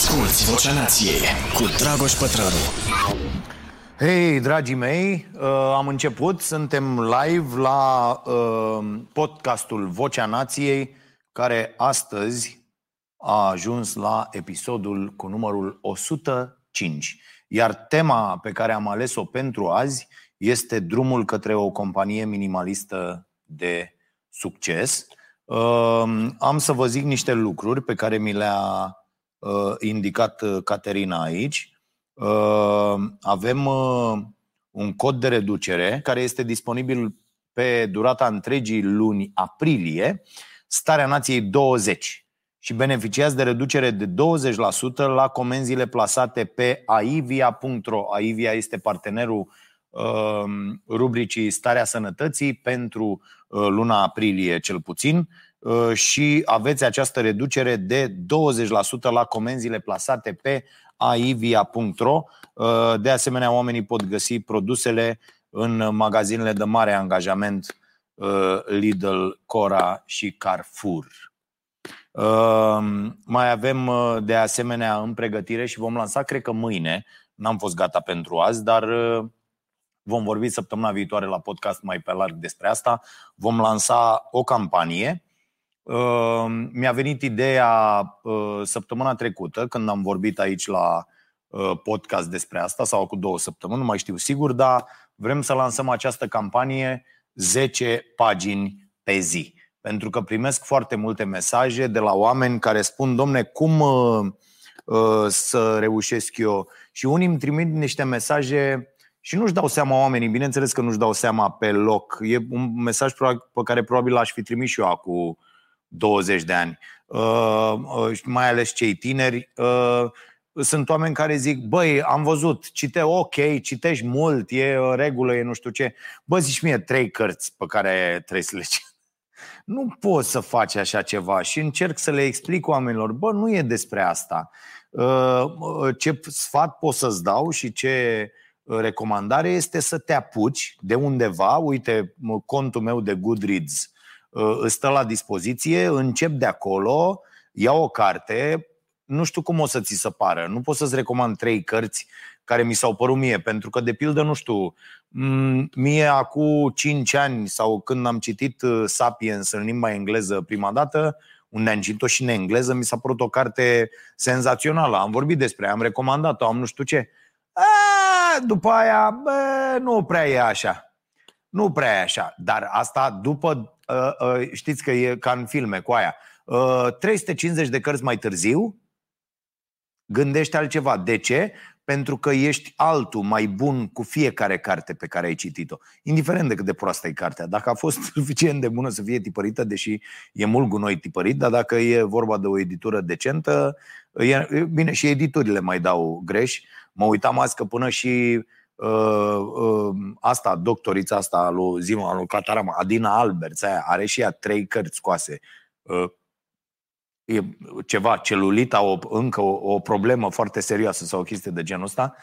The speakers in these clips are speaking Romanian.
Asculți Vocea Nației cu Dragoș Pătrălu. Hei, dragii mei, uh, am început, suntem live la uh, podcastul Vocea Nației, care astăzi a ajuns la episodul cu numărul 105. Iar tema pe care am ales-o pentru azi este drumul către o companie minimalistă de succes. Uh, am să vă zic niște lucruri pe care mi le-a uh, indicat uh, Caterina aici. Uh, avem uh, un cod de reducere care este disponibil pe durata întregii luni aprilie, Starea Nației 20 și beneficiați de reducere de 20% la comenzile plasate pe aivia.ro. Aivia este partenerul uh, rubricii Starea Sănătății pentru uh, luna aprilie cel puțin Uh, și aveți această reducere de 20% la comenzile plasate pe aivia.ro. Uh, de asemenea, oamenii pot găsi produsele în magazinele de mare angajament uh, Lidl, Cora și Carrefour. Mai avem de asemenea în pregătire și vom lansa, cred că mâine, n-am fost gata pentru azi, dar vom vorbi săptămâna viitoare la podcast mai pe larg despre asta. Vom lansa o campanie Ehm, mi-a venit ideea uh, săptămâna trecută, când am vorbit aici la uh, podcast despre asta, sau cu două săptămâni, nu mai știu sigur, dar vrem să lansăm această campanie 10 pagini pe zi. Pentru că primesc foarte multe mesaje de la oameni care spun, domne, cum uh, să reușesc eu? Și unii îmi trimit niște mesaje și nu-și dau seama oamenii, bineînțeles că nu-și dau seama pe loc. E un mesaj pe care probabil l-aș fi trimis și eu acum 20 de ani, uh, uh, mai ales cei tineri, uh, sunt oameni care zic, băi, am văzut, cite ok, citești mult, e în regulă, e nu știu ce. Bă, zici mie trei cărți pe care trebuie să le citești. Nu poți să faci așa ceva și încerc să le explic oamenilor, bă, nu e despre asta. Ce sfat pot să-ți dau și ce recomandare este să te apuci de undeva, uite, contul meu de Goodreads Uh, îți stă la dispoziție, încep de acolo, iau o carte, nu știu cum o să ți se pară. Nu pot să-ți recomand trei cărți care mi s-au părut mie, pentru că, de pildă, nu știu, mie acum 5 ani sau când am citit uh, Sapiens în limba engleză prima dată, unde am citit-o și în engleză, mi s-a părut o carte senzațională. Am vorbit despre ea, am recomandat-o, am nu știu ce. A, după aia, bă, nu prea e așa. Nu prea e așa. Dar asta după Uh, uh, știți că e ca în filme cu aia. 350 uh, de cărți mai târziu, gândește altceva. De ce? Pentru că ești altul mai bun cu fiecare carte pe care ai citit-o. Indiferent de cât de proastă e cartea. Dacă a fost suficient de bună să fie tipărită, deși e mult gunoi tipărit, dar dacă e vorba de o editură decentă, e, bine, și editurile mai dau greș. Mă uitam azi că până și uh, uh, uh, asta, doctorița asta lui Zima, lui Catarama, Adina Alberts, aia, are și ea trei cărți scoase. Uh, e ceva, celulita, o, încă o, o problemă foarte serioasă sau o chestie de genul ăsta.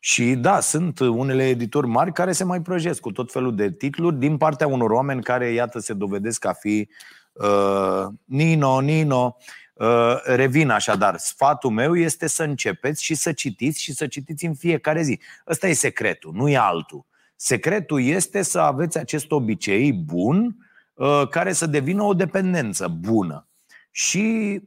Și da, sunt unele editori mari care se mai prăjesc cu tot felul de titluri din partea unor oameni care, iată, se dovedesc a fi uh, Nino, Nino. Uh, revin așadar, sfatul meu este să începeți și să citiți și să citiți în fiecare zi. Ăsta e secretul, nu e altul. Secretul este să aveți acest obicei bun uh, care să devină o dependență bună. Și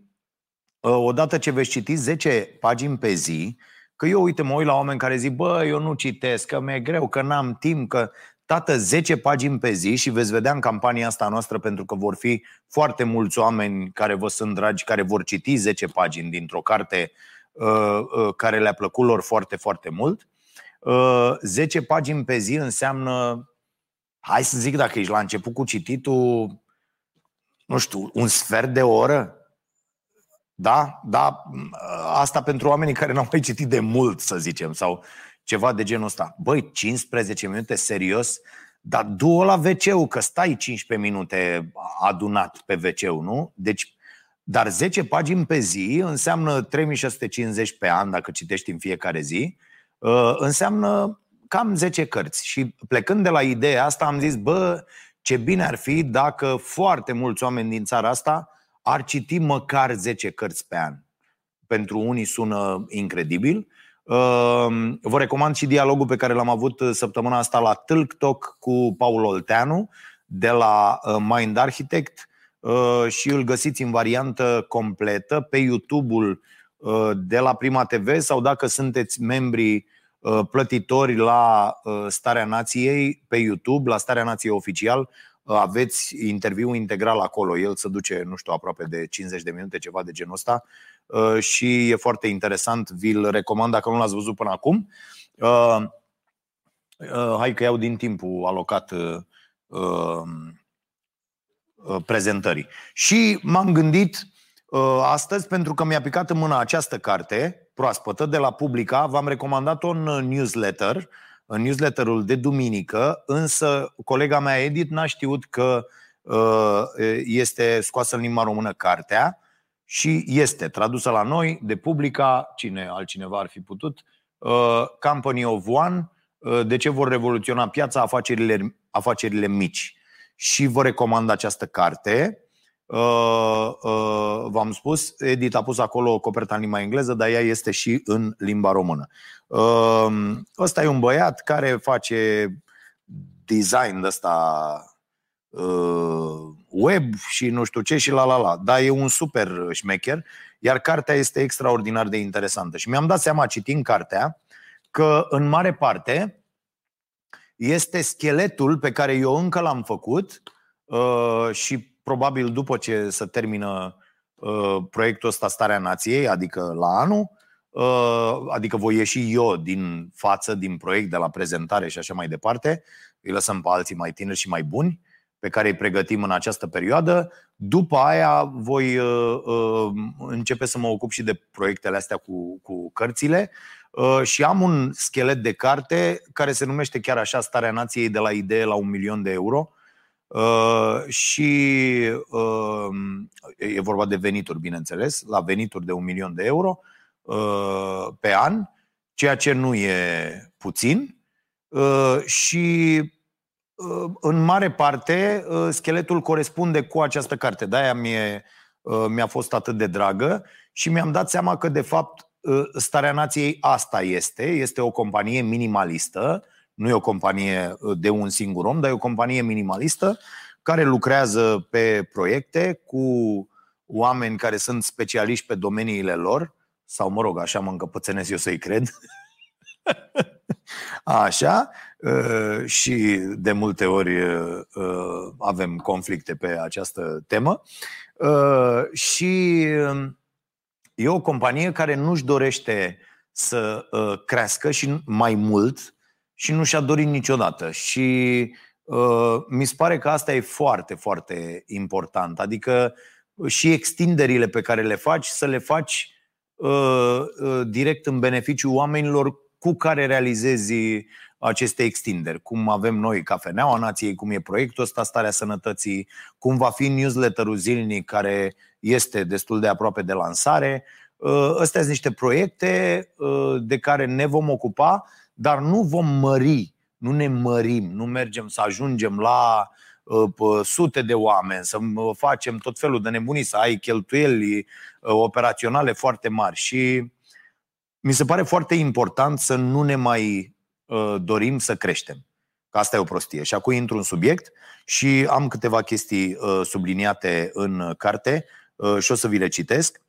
uh, odată ce veți citi 10 pagini pe zi, că eu, uite, mă uit la oameni care zic, bă, eu nu citesc, că mi-e greu, că n-am timp, că tată 10 pagini pe zi și veți vedea în campania asta noastră pentru că vor fi foarte mulți oameni care vă sunt dragi, care vor citi 10 pagini dintr-o carte uh, uh, care le-a plăcut lor foarte, foarte mult. Uh, 10 pagini pe zi înseamnă, hai să zic dacă ești la început cu cititul, nu știu, un sfert de oră, da? Da, asta pentru oamenii care n-au mai citit de mult, să zicem, sau ceva de genul ăsta. Băi, 15 minute serios, dar du-o la wc că stai 15 minute adunat pe wc nu? Deci, dar 10 pagini pe zi înseamnă 3650 pe an, dacă citești în fiecare zi, uh, înseamnă cam 10 cărți. Și plecând de la ideea asta am zis, bă, ce bine ar fi dacă foarte mulți oameni din țara asta ar citi măcar 10 cărți pe an. pentru unii sună incredibil. Vă recomand și dialogul pe care l-am avut săptămâna asta la Tâlc Talk cu Paul Olteanu de la Mind Architect și îl găsiți în variantă completă pe YouTube-ul de la Prima TV sau dacă sunteți membri plătitori la Starea Nației pe YouTube, la Starea Nației Oficial, aveți interviu integral acolo. El se duce, nu știu, aproape de 50 de minute, ceva de genul ăsta uh, și e foarte interesant. Vi-l recomand dacă nu l-ați văzut până acum. Uh, uh, hai că iau din timpul alocat prezentării. Și m-am gândit astăzi, pentru că mi-a picat în mână această carte proaspătă de la Publica, v-am recomandat un newsletter în newsletterul de duminică, însă colega mea Edith n-a știut că uh, este scoasă în limba română cartea și este tradusă la noi de publica, cine altcineva ar fi putut, uh, Company of One, uh, de ce vor revoluționa piața afacerile, afacerile mici. Și vă recomand această carte. Uh, uh, v-am spus, Edith a pus acolo coperta în limba engleză, dar ea este și în limba română. Uh, ăsta e un băiat care face design ăsta web și nu știu ce și la la la. Dar e un super șmecher, iar cartea este extraordinar de interesantă. Și mi-am dat seama citind cartea că în mare parte este scheletul pe care eu încă l-am făcut și probabil după ce se termină uh, proiectul ăsta Starea Nației, adică la anul, uh, adică voi ieși eu din față, din proiect, de la prezentare și așa mai departe, îi lăsăm pe alții mai tineri și mai buni, pe care îi pregătim în această perioadă. După aia voi uh, uh, începe să mă ocup și de proiectele astea cu, cu cărțile uh, și am un schelet de carte care se numește chiar așa Starea Nației de la idee la un milion de euro Uh, și uh, e vorba de venituri, bineînțeles, la venituri de un milion de euro uh, pe an, ceea ce nu e puțin. Uh, și uh, în mare parte uh, scheletul corespunde cu această carte. De-aia mi-e, uh, mi-a fost atât de dragă și mi-am dat seama că, de fapt, uh, Starea Nației asta este. Este o companie minimalistă nu e o companie uh, de un singur om, dar e o companie minimalistă care lucrează pe proiecte cu oameni care sunt specialiști pe domeniile lor, sau mă rog, așa mă încăpățenesc eu să-i cred. Așa, uh, și de multe ori uh, avem conflicte pe această temă. Și um, e o companie care nu-și dorește să crească și mai mult și nu și-a dorit niciodată. Și uh, mi se pare că asta e foarte, foarte important. Adică și extinderile pe care le faci, să le faci uh, uh, direct în beneficiul oamenilor cu care realizezi aceste extinderi. Cum avem noi Cafeneaua Nației, cum e proiectul ăsta Starea Sănătății, cum va fi newsletterul zilnic care este destul de aproape de lansare. Uh, astea sunt niște proiecte uh, de care ne vom ocupa dar nu vom mări, nu ne mărim, nu mergem să ajungem la uh, sute de oameni, să facem tot felul de nebunii, să ai cheltuieli uh, operaționale foarte mari. Și mi se pare foarte important să nu ne mai uh, dorim să creștem. Că asta e o prostie. Și acum intru în subiect și am câteva chestii subliniate în carte și o să vi le citesc.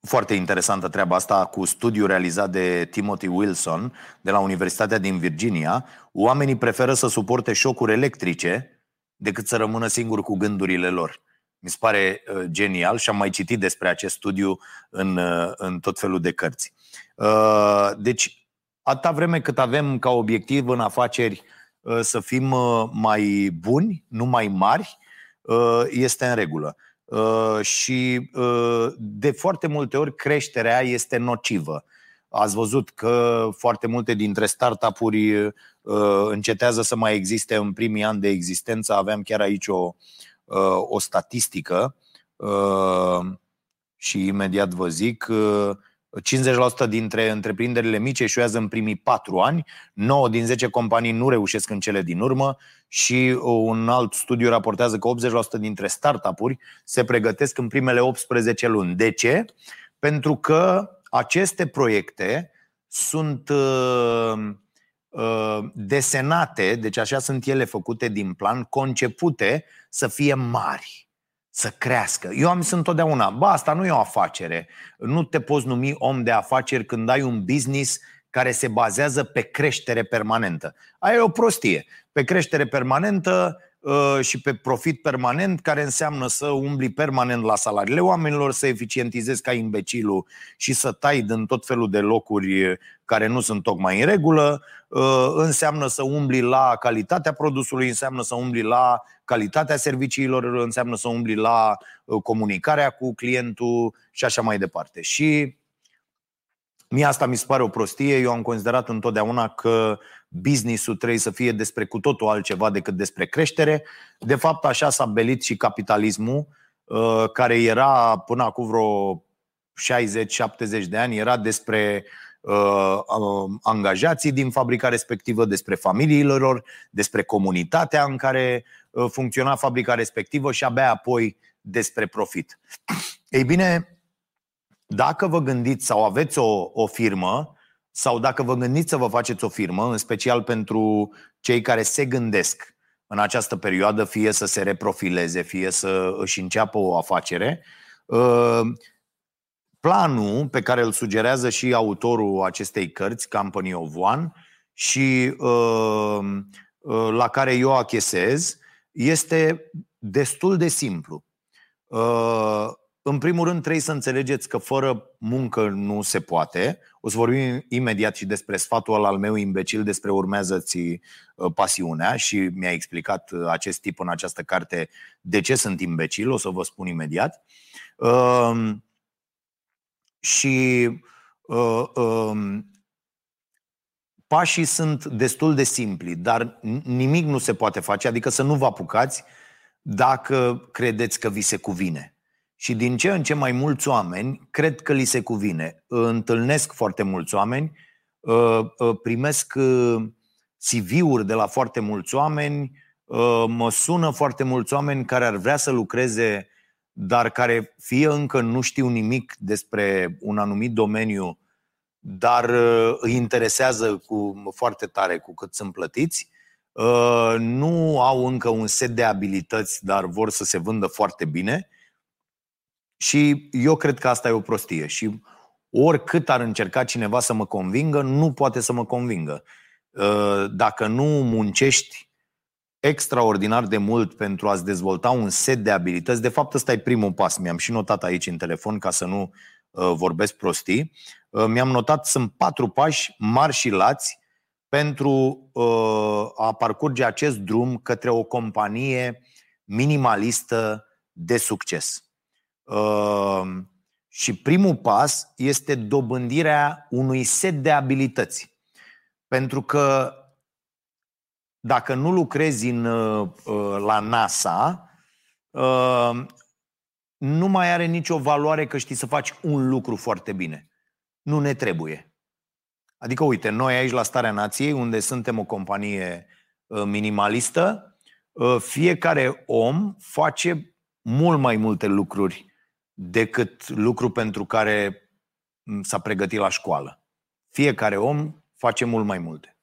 Foarte interesantă treaba asta cu studiul realizat de Timothy Wilson de la Universitatea din Virginia. Oamenii preferă să suporte șocuri electrice decât să rămână singuri cu gândurile lor. Mi se pare uh, genial și am mai citit despre acest studiu în, uh, în tot felul de cărți. Uh, deci, atâta vreme cât avem ca obiectiv în afaceri să fim mai buni, nu mai mari, este în regulă. Uh, și uh, de foarte multe ori creșterea este nocivă. Ați văzut că foarte multe dintre startup-uri uh, încetează să mai existe în primii ani de existență. Aveam chiar aici o, o statistică și imediat vă zic 50% dintre întreprinderile mici eșuează în primii 4 ani, 9 din 10 companii nu reușesc în cele din urmă și un alt studiu raportează că 80% dintre startup-uri se pregătesc în primele 18 luni. De ce? Pentru că aceste proiecte sunt uh, uh, desenate, deci așa sunt ele făcute din plan, concepute să fie mari, să crească. Eu am sunt întotdeauna, ba, asta nu e o afacere. Nu te poți numi om de afaceri când ai un business care se bazează pe creștere permanentă. Aia e o prostie. Pe creștere permanentă Uh, și pe profit permanent, care înseamnă să umbli permanent la salariile oamenilor, să eficientizezi ca imbecilul și să tai din tot felul de locuri care nu sunt tocmai în regulă, uh, înseamnă să umbli la calitatea produsului, înseamnă să umbli la calitatea serviciilor, înseamnă să umbli la uh, comunicarea cu clientul și așa mai departe. Și Mie asta mi se pare o prostie. Eu am considerat întotdeauna că business-ul trebuie să fie despre cu totul altceva decât despre creștere. De fapt, așa s-a belit și capitalismul, uh, care era până acum vreo 60-70 de ani, era despre uh, angajații din fabrica respectivă, despre familiile lor, despre comunitatea în care uh, funcționa fabrica respectivă și abia apoi despre profit. Ei bine, dacă vă gândiți sau aveți o, o firmă, sau dacă vă gândiți să vă faceți o firmă, în special pentru cei care se gândesc în această perioadă, fie să se reprofileze, fie să își înceapă o afacere, uh, planul pe care îl sugerează și autorul acestei cărți, Company of One, și uh, uh, la care eu achesez, este destul de simplu. În primul rând, trebuie să înțelegeți că fără muncă nu se poate. O să vorbim imediat și despre sfatul al meu imbecil despre urmează-ți uh, pasiunea și mi-a explicat uh, acest tip în această carte de ce sunt imbecil, o să vă spun imediat. Uh, și uh, uh, pașii sunt destul de simpli, dar nimic nu se poate face, adică să nu vă apucați dacă credeți că vi se cuvine. Și din ce în ce mai mulți oameni cred că li se cuvine. Întâlnesc foarte mulți oameni, uh, uh, primesc uh, CV-uri de la foarte mulți oameni, mă sună foarte mulți oameni care ar vrea să lucreze, dar care fie încă nu știu nimic despre un anumit domeniu, dar îi interesează cu foarte tare cu cât sunt plătiți, nu au încă un set de abilități, dar vor să se vândă foarte bine și eu cred că asta e o prostie. Și oricât ar încerca cineva să mă convingă, nu poate să mă convingă. Uh, dacă nu muncești extraordinar de mult pentru a-ți dezvolta un set de abilități, de fapt ăsta e primul pas, mi-am și notat aici în telefon ca să nu uh, vorbesc prostii, uh, mi-am notat, sunt patru pași mari și lați pentru a parcurge acest drum către o companie minimalistă de succes. Ehm, și primul pas este dobândirea unui set de abilități. Pentru că dacă nu lucrezi în, uh, la NASA, ehm, nu mai are nicio valoare că știi să faci un lucru foarte bine. Nu ne trebuie. Adică, uite, noi aici la Starea Nației, unde suntem o companie uh, minimalistă, uh, fiecare om face mult mai multe lucruri decât lucru pentru care s-a pregătit la școală. Fiecare om face mult mai multe.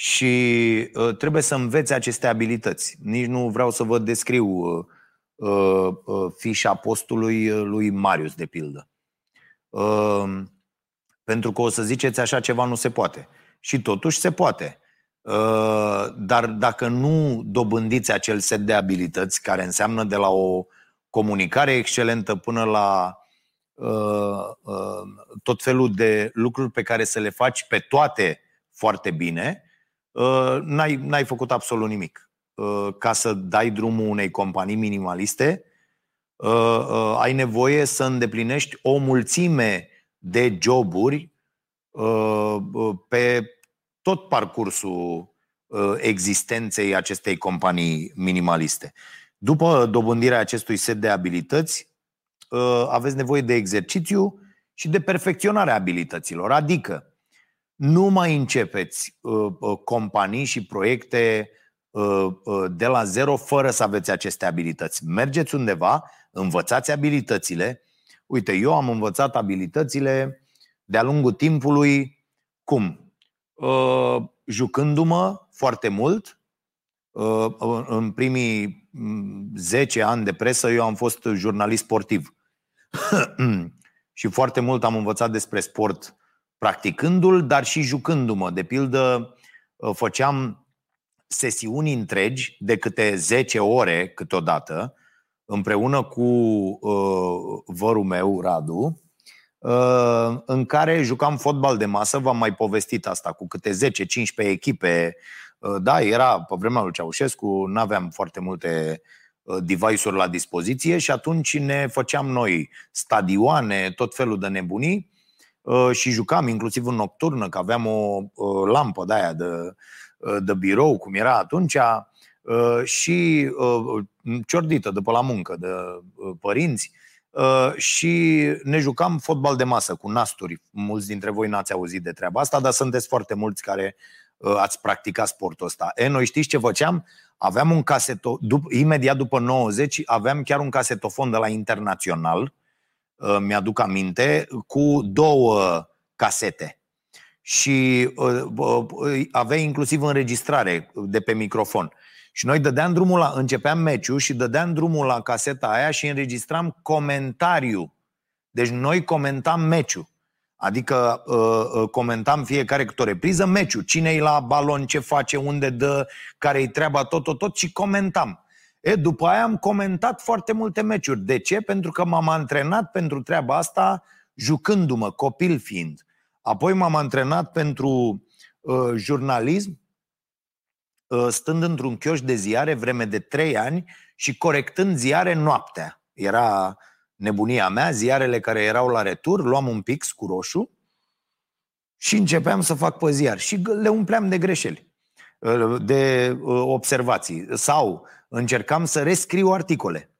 Și uh, trebuie să înveți aceste abilități. Nici nu vreau să vă descriu uh, uh, uh, fișa postului uh, lui Marius, de pildă. Uh, pentru că o să ziceți așa ceva nu se poate. Și totuși se poate. Uh, dar dacă nu dobândiți acel set de abilități, care înseamnă de la o uh, comunicare excelentă până la uh, uh, tot felul de lucruri pe care să le faci pe toate foarte bine, uh, n-ai, n-ai făcut absolut nimic. Uh, ca să dai drumul unei companii minimaliste, uh, uh, ai nevoie să îndeplinești o mulțime de joburi uh, uh pe tot parcursul uh, existenței acestei companii minimaliste. După dobândirea acestui set de abilități, uh, aveți nevoie de exercițiu și de perfecționare a abilităților. Adică nu mai începeți uh, uh, companii și proiecte uh, uh, de la zero fără să aveți aceste abilități. Mergeți undeva, învățați abilitățile. Uite, eu am învățat abilitățile de-a lungul timpului cum? Uh, jucându-mă foarte mult. Uh, în primii 10 ani de presă eu am fost jurnalist sportiv. și foarte mult am învățat despre sport practicându-l, dar și jucându-mă. De pildă, uh, făceam sesiuni întregi de câte 10 ore câteodată, împreună cu uh, vărul meu, Radu, uh, în care jucam fotbal de masă, v-am mai povestit asta, cu câte 10-15 echipe. Uh, da, era pe vremea lui Ceaușescu, nu aveam foarte multe uh, device-uri la dispoziție și atunci ne făceam noi stadioane, tot felul de nebunii uh, și jucam inclusiv în nocturnă, că aveam o uh, lampă de aia de, de birou, cum era atunci, și ciordită după la muncă de părinți și ne jucam fotbal de masă cu nasturi. Mulți dintre voi n-ați auzit de treaba asta, dar sunteți foarte mulți care ați practicat sportul ăsta. E, noi știți ce făceam? Aveam un caseto, dup- imediat după 90, aveam chiar un casetofon de la Internațional, mi-aduc aminte, cu două casete. Și avea inclusiv înregistrare de pe microfon. Și noi dădeam drumul la, începeam meciul și dădeam drumul la caseta aia și înregistram comentariu. Deci noi comentam meciul. Adică uh, uh, comentam fiecare câte o repriză meciul. Cine e la balon, ce face, unde dă, care-i treaba, tot, tot, tot și comentam. E, după aia am comentat foarte multe meciuri. De ce? Pentru că m-am antrenat pentru treaba asta jucându-mă, copil fiind. Apoi m-am antrenat pentru uh, jurnalism Uh, stând într-un chioș de ziare vreme de trei ani și corectând ziare noaptea. Era nebunia mea, ziarele care erau la retur, luam un pix cu roșu și începeam să fac pe ziar și le umpleam de greșeli, uh, de uh, observații sau încercam să rescriu articole.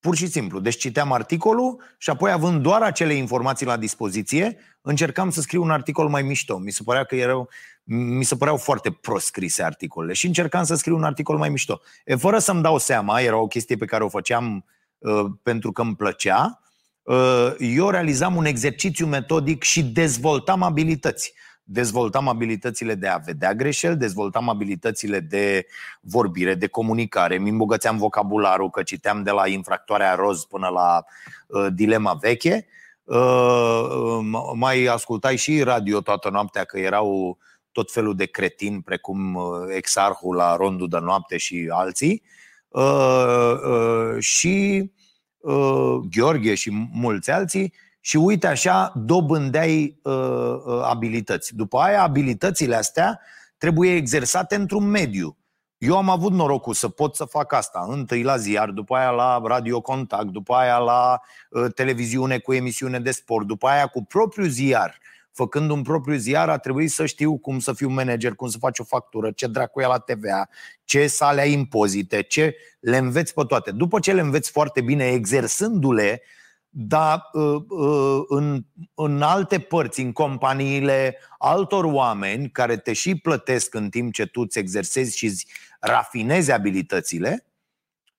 Pur și simplu. Deci citeam articolul și apoi, având doar acele informații la dispoziție, încercam să scriu un articol mai mișto. Mi se părea că erau, mi se păreau foarte prost scrise articolele și încercam să scriu un articol mai mișto. E, fără să-mi dau seama, era o chestie pe care o făceam uh, pentru că îmi plăcea, uh, eu realizam un exercițiu metodic și dezvoltam abilități dezvoltam abilitățile de a vedea greșeli, dezvoltam abilitățile de vorbire, de comunicare, mi îmbogățeam vocabularul, că citeam de la infractoarea roz până la uh, dilema veche. Uh, mai ascultai și radio toată noaptea, că erau tot felul de cretini, precum uh, Exarhul la Rondul de Noapte și alții. Uh, uh, și uh, Gheorghe și mulți alții și uite așa dobândeai uh, uh, abilități. După aia, abilitățile astea trebuie exersate într-un mediu. Eu am avut norocul să pot să fac asta. Întâi la ziar, după aia la radio contact, după aia la uh, televiziune cu emisiune de sport, după aia cu propriu ziar. Făcând un propriu ziar, a trebuit să știu cum să fiu manager, cum să faci o factură, ce dracu e la TVA, ce sale ai impozite, ce le înveți pe toate. După ce le înveți foarte bine, exersându-le, dar uh, uh, în, în alte părți, în companiile altor oameni care te și plătesc în timp ce tu îți exersezi și îți rafinezi abilitățile,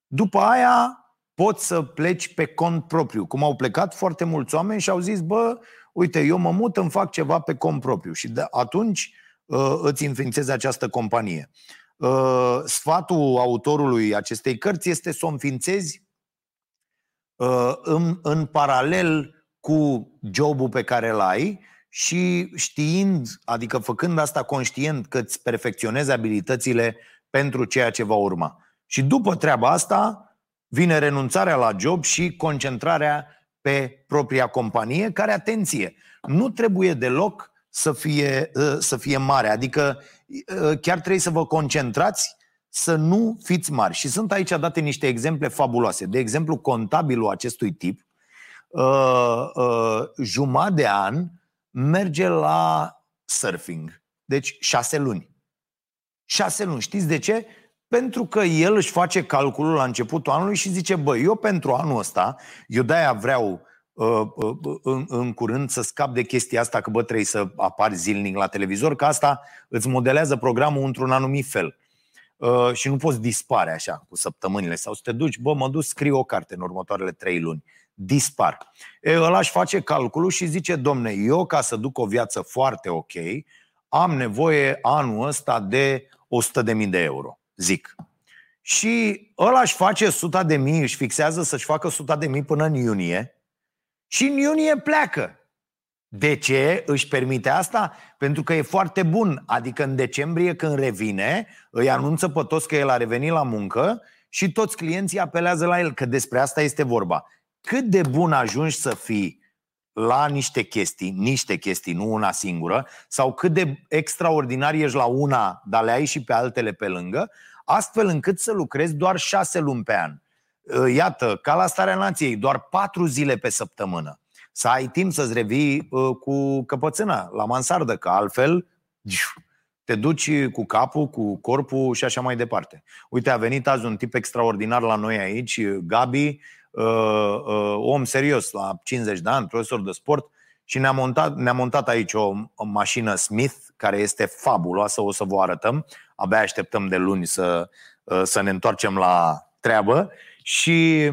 după aia poți să pleci pe cont propriu. Cum au plecat foarte mulți oameni și au zis, bă, uite, eu mă mut, îmi fac ceva pe cont propriu. Și de atunci uh, îți înființezi această companie. Sfatul autorului acestei cărți este să o înființezi Uh, în, în paralel cu jobul pe care îl ai și știind, adică făcând asta conștient că îți perfecționezi abilitățile pentru ceea ce va urma. Și după treaba asta vine renunțarea la job și concentrarea pe propria companie, care, atenție, nu trebuie deloc să fie, uh, să fie mare. Adică uh, chiar trebuie să vă concentrați să nu fiți mari. Și sunt aici date niște exemple fabuloase. De exemplu, contabilul acestui tip, uh, uh, jumătate de an, merge la surfing. Deci șase luni. Șase luni. Știți de ce? Pentru că el își face calculul la începutul anului și zice, bă, eu pentru anul ăsta, eu de-aia vreau uh, uh, în, în curând să scap de chestia asta că bă trebuie să apari zilnic la televizor, că asta îți modelează programul într-un anumit fel. Uh, și nu poți dispare așa cu săptămânile sau să te duci, bă, mă duc, scriu o carte în următoarele trei luni. Dispar. E, ăla își face calculul și zice, domne, eu ca să duc o viață foarte ok, am nevoie anul ăsta de 100.000 de euro, zic. Și ăla își face 100 de mii, își fixează să-și facă 100 de mii până în iunie și în iunie pleacă. De ce își permite asta? Pentru că e foarte bun. Adică în decembrie când revine, îi anunță pe toți că el a revenit la muncă și toți clienții apelează la el, că despre asta este vorba. Cât de bun ajungi să fii la niște chestii, niște chestii, nu una singură, sau cât de extraordinar ești la una, dar le ai și pe altele pe lângă, astfel încât să lucrezi doar șase luni pe an. Iată, ca la starea nației, doar patru zile pe săptămână să ai timp să-ți revii uh, cu căpățâna la mansardă, că altfel te duci cu capul, cu corpul și așa mai departe. Uite, a venit azi un tip extraordinar la noi aici, Gabi, uh, uh, om serios, la 50 de ani, profesor de sport, și ne-a montat, ne-a montat aici o, o mașină Smith, care este fabuloasă, o să vă arătăm. Abia așteptăm de luni să, uh, să ne întoarcem la treabă. Și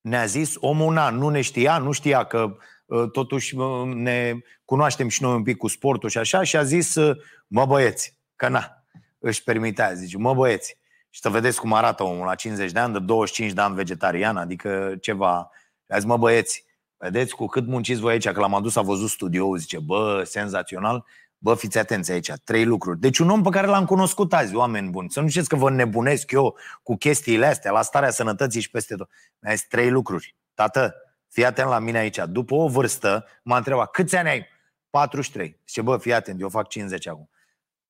ne-a zis omul, na, nu ne știa, nu știa că ă, totuși ne cunoaștem și noi un pic cu sportul și așa și a zis, ă, mă băieți, că na, își permitea, zice, mă băieți. Și să vedeți cum arată omul la 50 de ani, de 25 de ani vegetarian, adică ceva. A zis, mă băieți, vedeți cu cât munciți voi aici, că l-am adus, a văzut studioul, zice, bă, senzațional. Bă, fiți atenți aici, trei lucruri. Deci un om pe care l-am cunoscut azi, oameni buni. Să nu știți că vă nebunesc eu cu chestiile astea, la starea sănătății și peste tot. Mi-a zis trei lucruri. Tată, fii atent la mine aici. După o vârstă, m-a întrebat, câți ani ai? 43. Și bă, fii atent, eu fac 50 acum.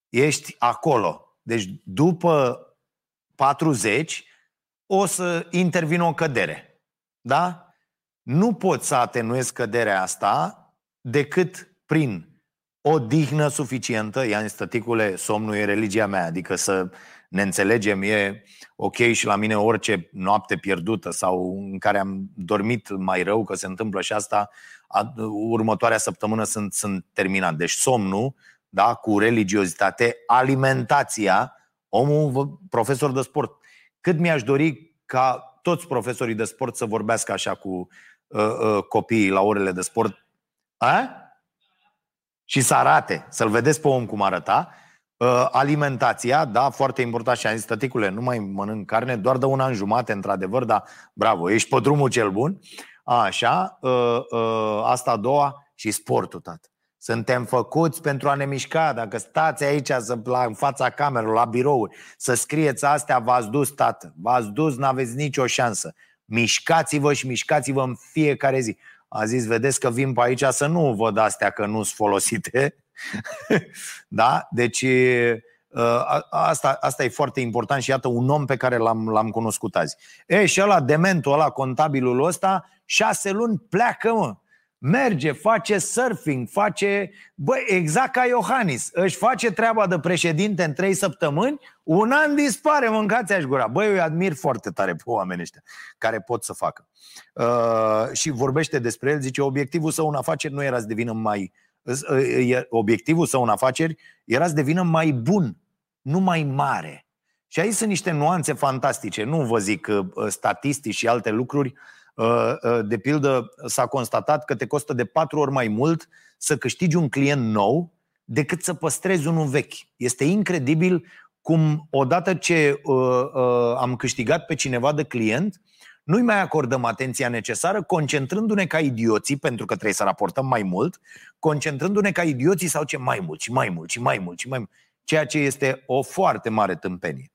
Ești acolo. Deci după 40 o să intervină o cădere. Da? Nu poți să atenuezi căderea asta decât prin o dihnă suficientă, Ian Stăticule, somnul e religia mea, adică să ne înțelegem, e ok și la mine orice noapte pierdută sau în care am dormit mai rău, că se întâmplă și asta, următoarea săptămână sunt, sunt terminat. Deci somnul, da, cu religiozitate, alimentația, omul, profesor de sport. Cât mi-aș dori ca toți profesorii de sport să vorbească așa cu uh, uh, copiii la orele de sport. A? Și să arate, să-l vedeți pe om cum arăta. Uh, alimentația, da, foarte important și am zis, tăticule, nu mai mănânc carne, doar de un an jumate, într-adevăr, dar bravo, ești pe drumul cel bun. Așa, uh, uh, asta a doua și sportul, tată. Suntem făcuți pentru a ne mișca. Dacă stați aici să, la, în fața camerelor, la birouri, să scrieți astea, v-ați dus, tată. V-ați dus, n-aveți nicio șansă. Mișcați-vă și mișcați-vă în fiecare zi a zis, vedeți că vin pe aici să nu văd astea că nu sunt folosite. da? Deci asta, asta e foarte important și iată un om pe care l-am, l-am cunoscut azi. E, și ăla, dementul ăla, contabilul ăsta, șase luni pleacă, mă. Merge, face surfing, face... Băi, exact ca Iohannis. Își face treaba de președinte în trei săptămâni, un an dispare, mâncați aș gura. Băi, eu îi admir foarte tare pe oamenii ăștia care pot să facă. Uh, și vorbește despre el, zice, obiectivul său în afaceri nu era să devină mai... Uh, obiectivul său în afaceri era să devină mai bun, nu mai mare. Și aici sunt niște nuanțe fantastice. Nu vă zic uh, statistici și alte lucruri, Uh, uh, de pildă, s-a constatat că te costă de patru ori mai mult să câștigi un client nou decât să păstrezi unul vechi. Este incredibil cum odată ce uh, uh, am câștigat pe cineva de client, nu-i mai acordăm atenția necesară, concentrându-ne ca idioții, pentru că trebuie să raportăm mai mult, concentrându-ne ca idioții sau ce mai mult și mai mult și mai mult și mai mult, ceea ce este o foarte mare tâmpenie.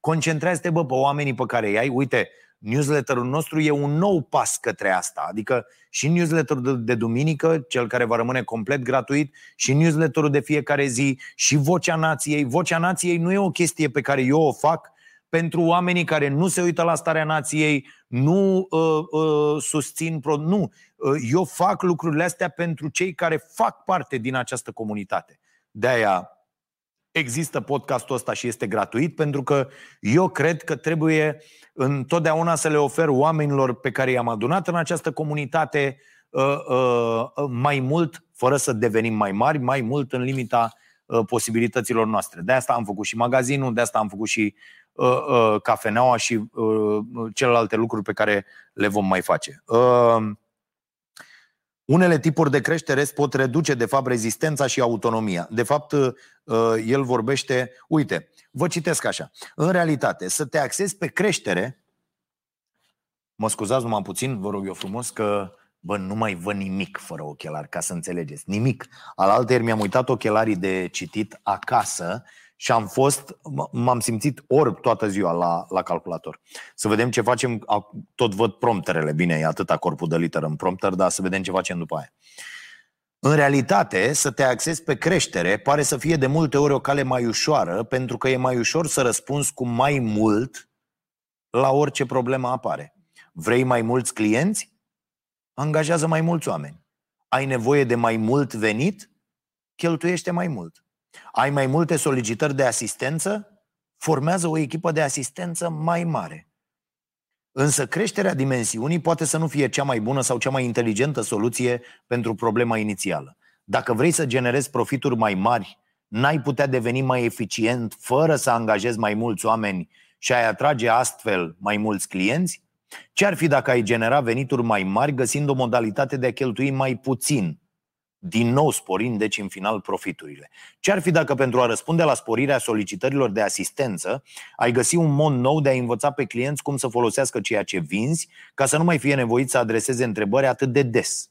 Concentrează-te, bă, pe oamenii pe care îi ai. Uite, Newsletterul nostru e un nou pas către asta. Adică și newsletterul de, de duminică, cel care va rămâne complet gratuit, și newsletterul de fiecare zi, și Vocea Nației. Vocea Nației nu e o chestie pe care eu o fac pentru oamenii care nu se uită la starea nației, nu uh, uh, susțin, pro- nu. Uh, eu fac lucrurile astea pentru cei care fac parte din această comunitate. De aia există podcastul ăsta și este gratuit, pentru că eu cred că trebuie întotdeauna să le ofer oamenilor pe care i-am adunat în această comunitate uh, uh, mai mult, fără să devenim mai mari, mai mult în limita uh, posibilităților noastre. De asta am făcut și magazinul, de asta am făcut și cafeneaua și celelalte lucruri pe care le vom mai face. Unele tipuri de creștere pot reduce, de fapt, rezistența și autonomia. De fapt, uh, el vorbește, uite, vă citesc așa. În realitate, să te axezi pe creștere, mă scuzați numai puțin, vă rog eu frumos, că bă, nu mai văd nimic fără ochelari, ca să înțelegeți. Nimic. Alaltă mi-am uitat ochelarii de citit acasă și am fost, m-am simțit orb toată ziua la, la calculator. Să vedem ce facem, tot văd prompterele, bine, e atâta corpul de literă în prompter, dar să vedem ce facem după aia. În realitate, să te axezi pe creștere pare să fie de multe ori o cale mai ușoară, pentru că e mai ușor să răspunzi cu mai mult la orice problemă apare. Vrei mai mulți clienți? Angajează mai mulți oameni. Ai nevoie de mai mult venit? Cheltuiește mai mult. Ai mai multe solicitări de asistență? Formează o echipă de asistență mai mare. Însă creșterea dimensiunii poate să nu fie cea mai bună sau cea mai inteligentă soluție pentru problema inițială. Dacă vrei să generezi profituri mai mari, n-ai putea deveni mai eficient fără să angajezi mai mulți oameni și ai atrage astfel mai mulți clienți? Ce ar fi dacă ai genera venituri mai mari găsind o modalitate de a cheltui mai puțin din nou sporind, deci, în final, profiturile. Ce ar fi dacă, pentru a răspunde la sporirea solicitărilor de asistență, ai găsi un mod nou de a învăța pe clienți cum să folosească ceea ce vinzi, ca să nu mai fie nevoit să adreseze întrebări atât de des?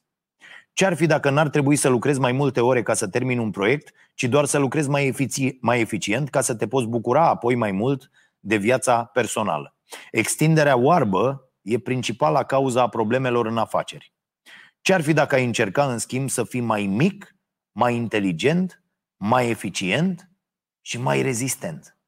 Ce ar fi dacă n-ar trebui să lucrezi mai multe ore ca să termini un proiect, ci doar să lucrezi mai, efici- mai eficient ca să te poți bucura apoi mai mult de viața personală? Extinderea oarbă e principala cauza a problemelor în afaceri. Ce ar fi dacă ai încerca, în schimb, să fii mai mic, mai inteligent, mai eficient și mai rezistent?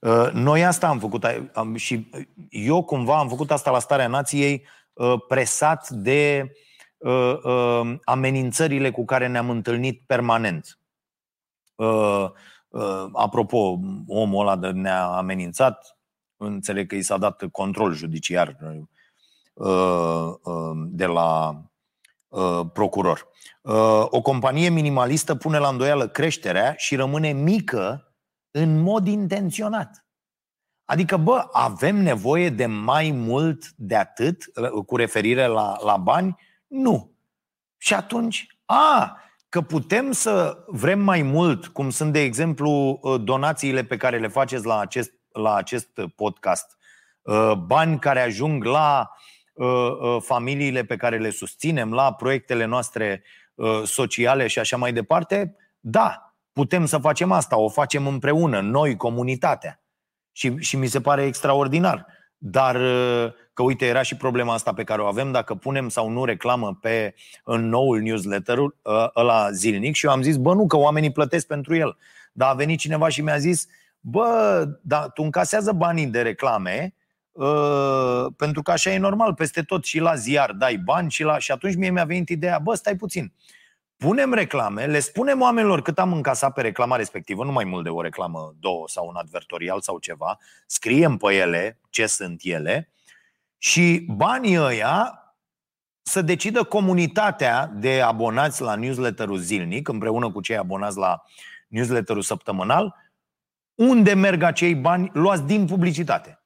Uh, noi asta am făcut și eu cumva am făcut asta la starea nației uh, presat de uh, amenințările cu care ne-am întâlnit permanent. Apropo, omul ăla ne-a amenințat, înțeleg că i s-a dat control judiciar de la Uh, procuror. Uh, o companie minimalistă pune la îndoială creșterea și rămâne mică în mod intenționat. Adică, bă, avem nevoie de mai mult de atât uh, cu referire la, la bani? Nu. Și atunci, a, că putem să vrem mai mult, cum sunt, de exemplu, donațiile pe care le faceți la acest, la acest podcast, bani care ajung la Uh, uh, familiile pe care le susținem, la proiectele noastre uh, sociale și așa mai departe, da, putem să facem asta, o facem împreună, noi, comunitatea. Și, și mi se pare extraordinar. Dar că uite, era și problema asta pe care o avem, dacă punem sau nu reclamă pe în noul newsletter ăla zilnic și eu am zis, bă, nu, că oamenii plătesc pentru el. Dar a venit cineva și mi-a zis, bă, da, tu încasează banii de reclame, Uh, pentru că așa e normal peste tot și la ziar dai bani și la... Și atunci mie mi-a venit ideea, bă, stai puțin, punem reclame, le spunem oamenilor cât am încasat pe reclama respectivă, nu mai mult de o reclamă, două sau un advertorial sau ceva, scriem pe ele ce sunt ele și banii ăia să decidă comunitatea de abonați la newsletterul zilnic, împreună cu cei abonați la newsletterul săptămânal, unde merg acei bani luați din publicitate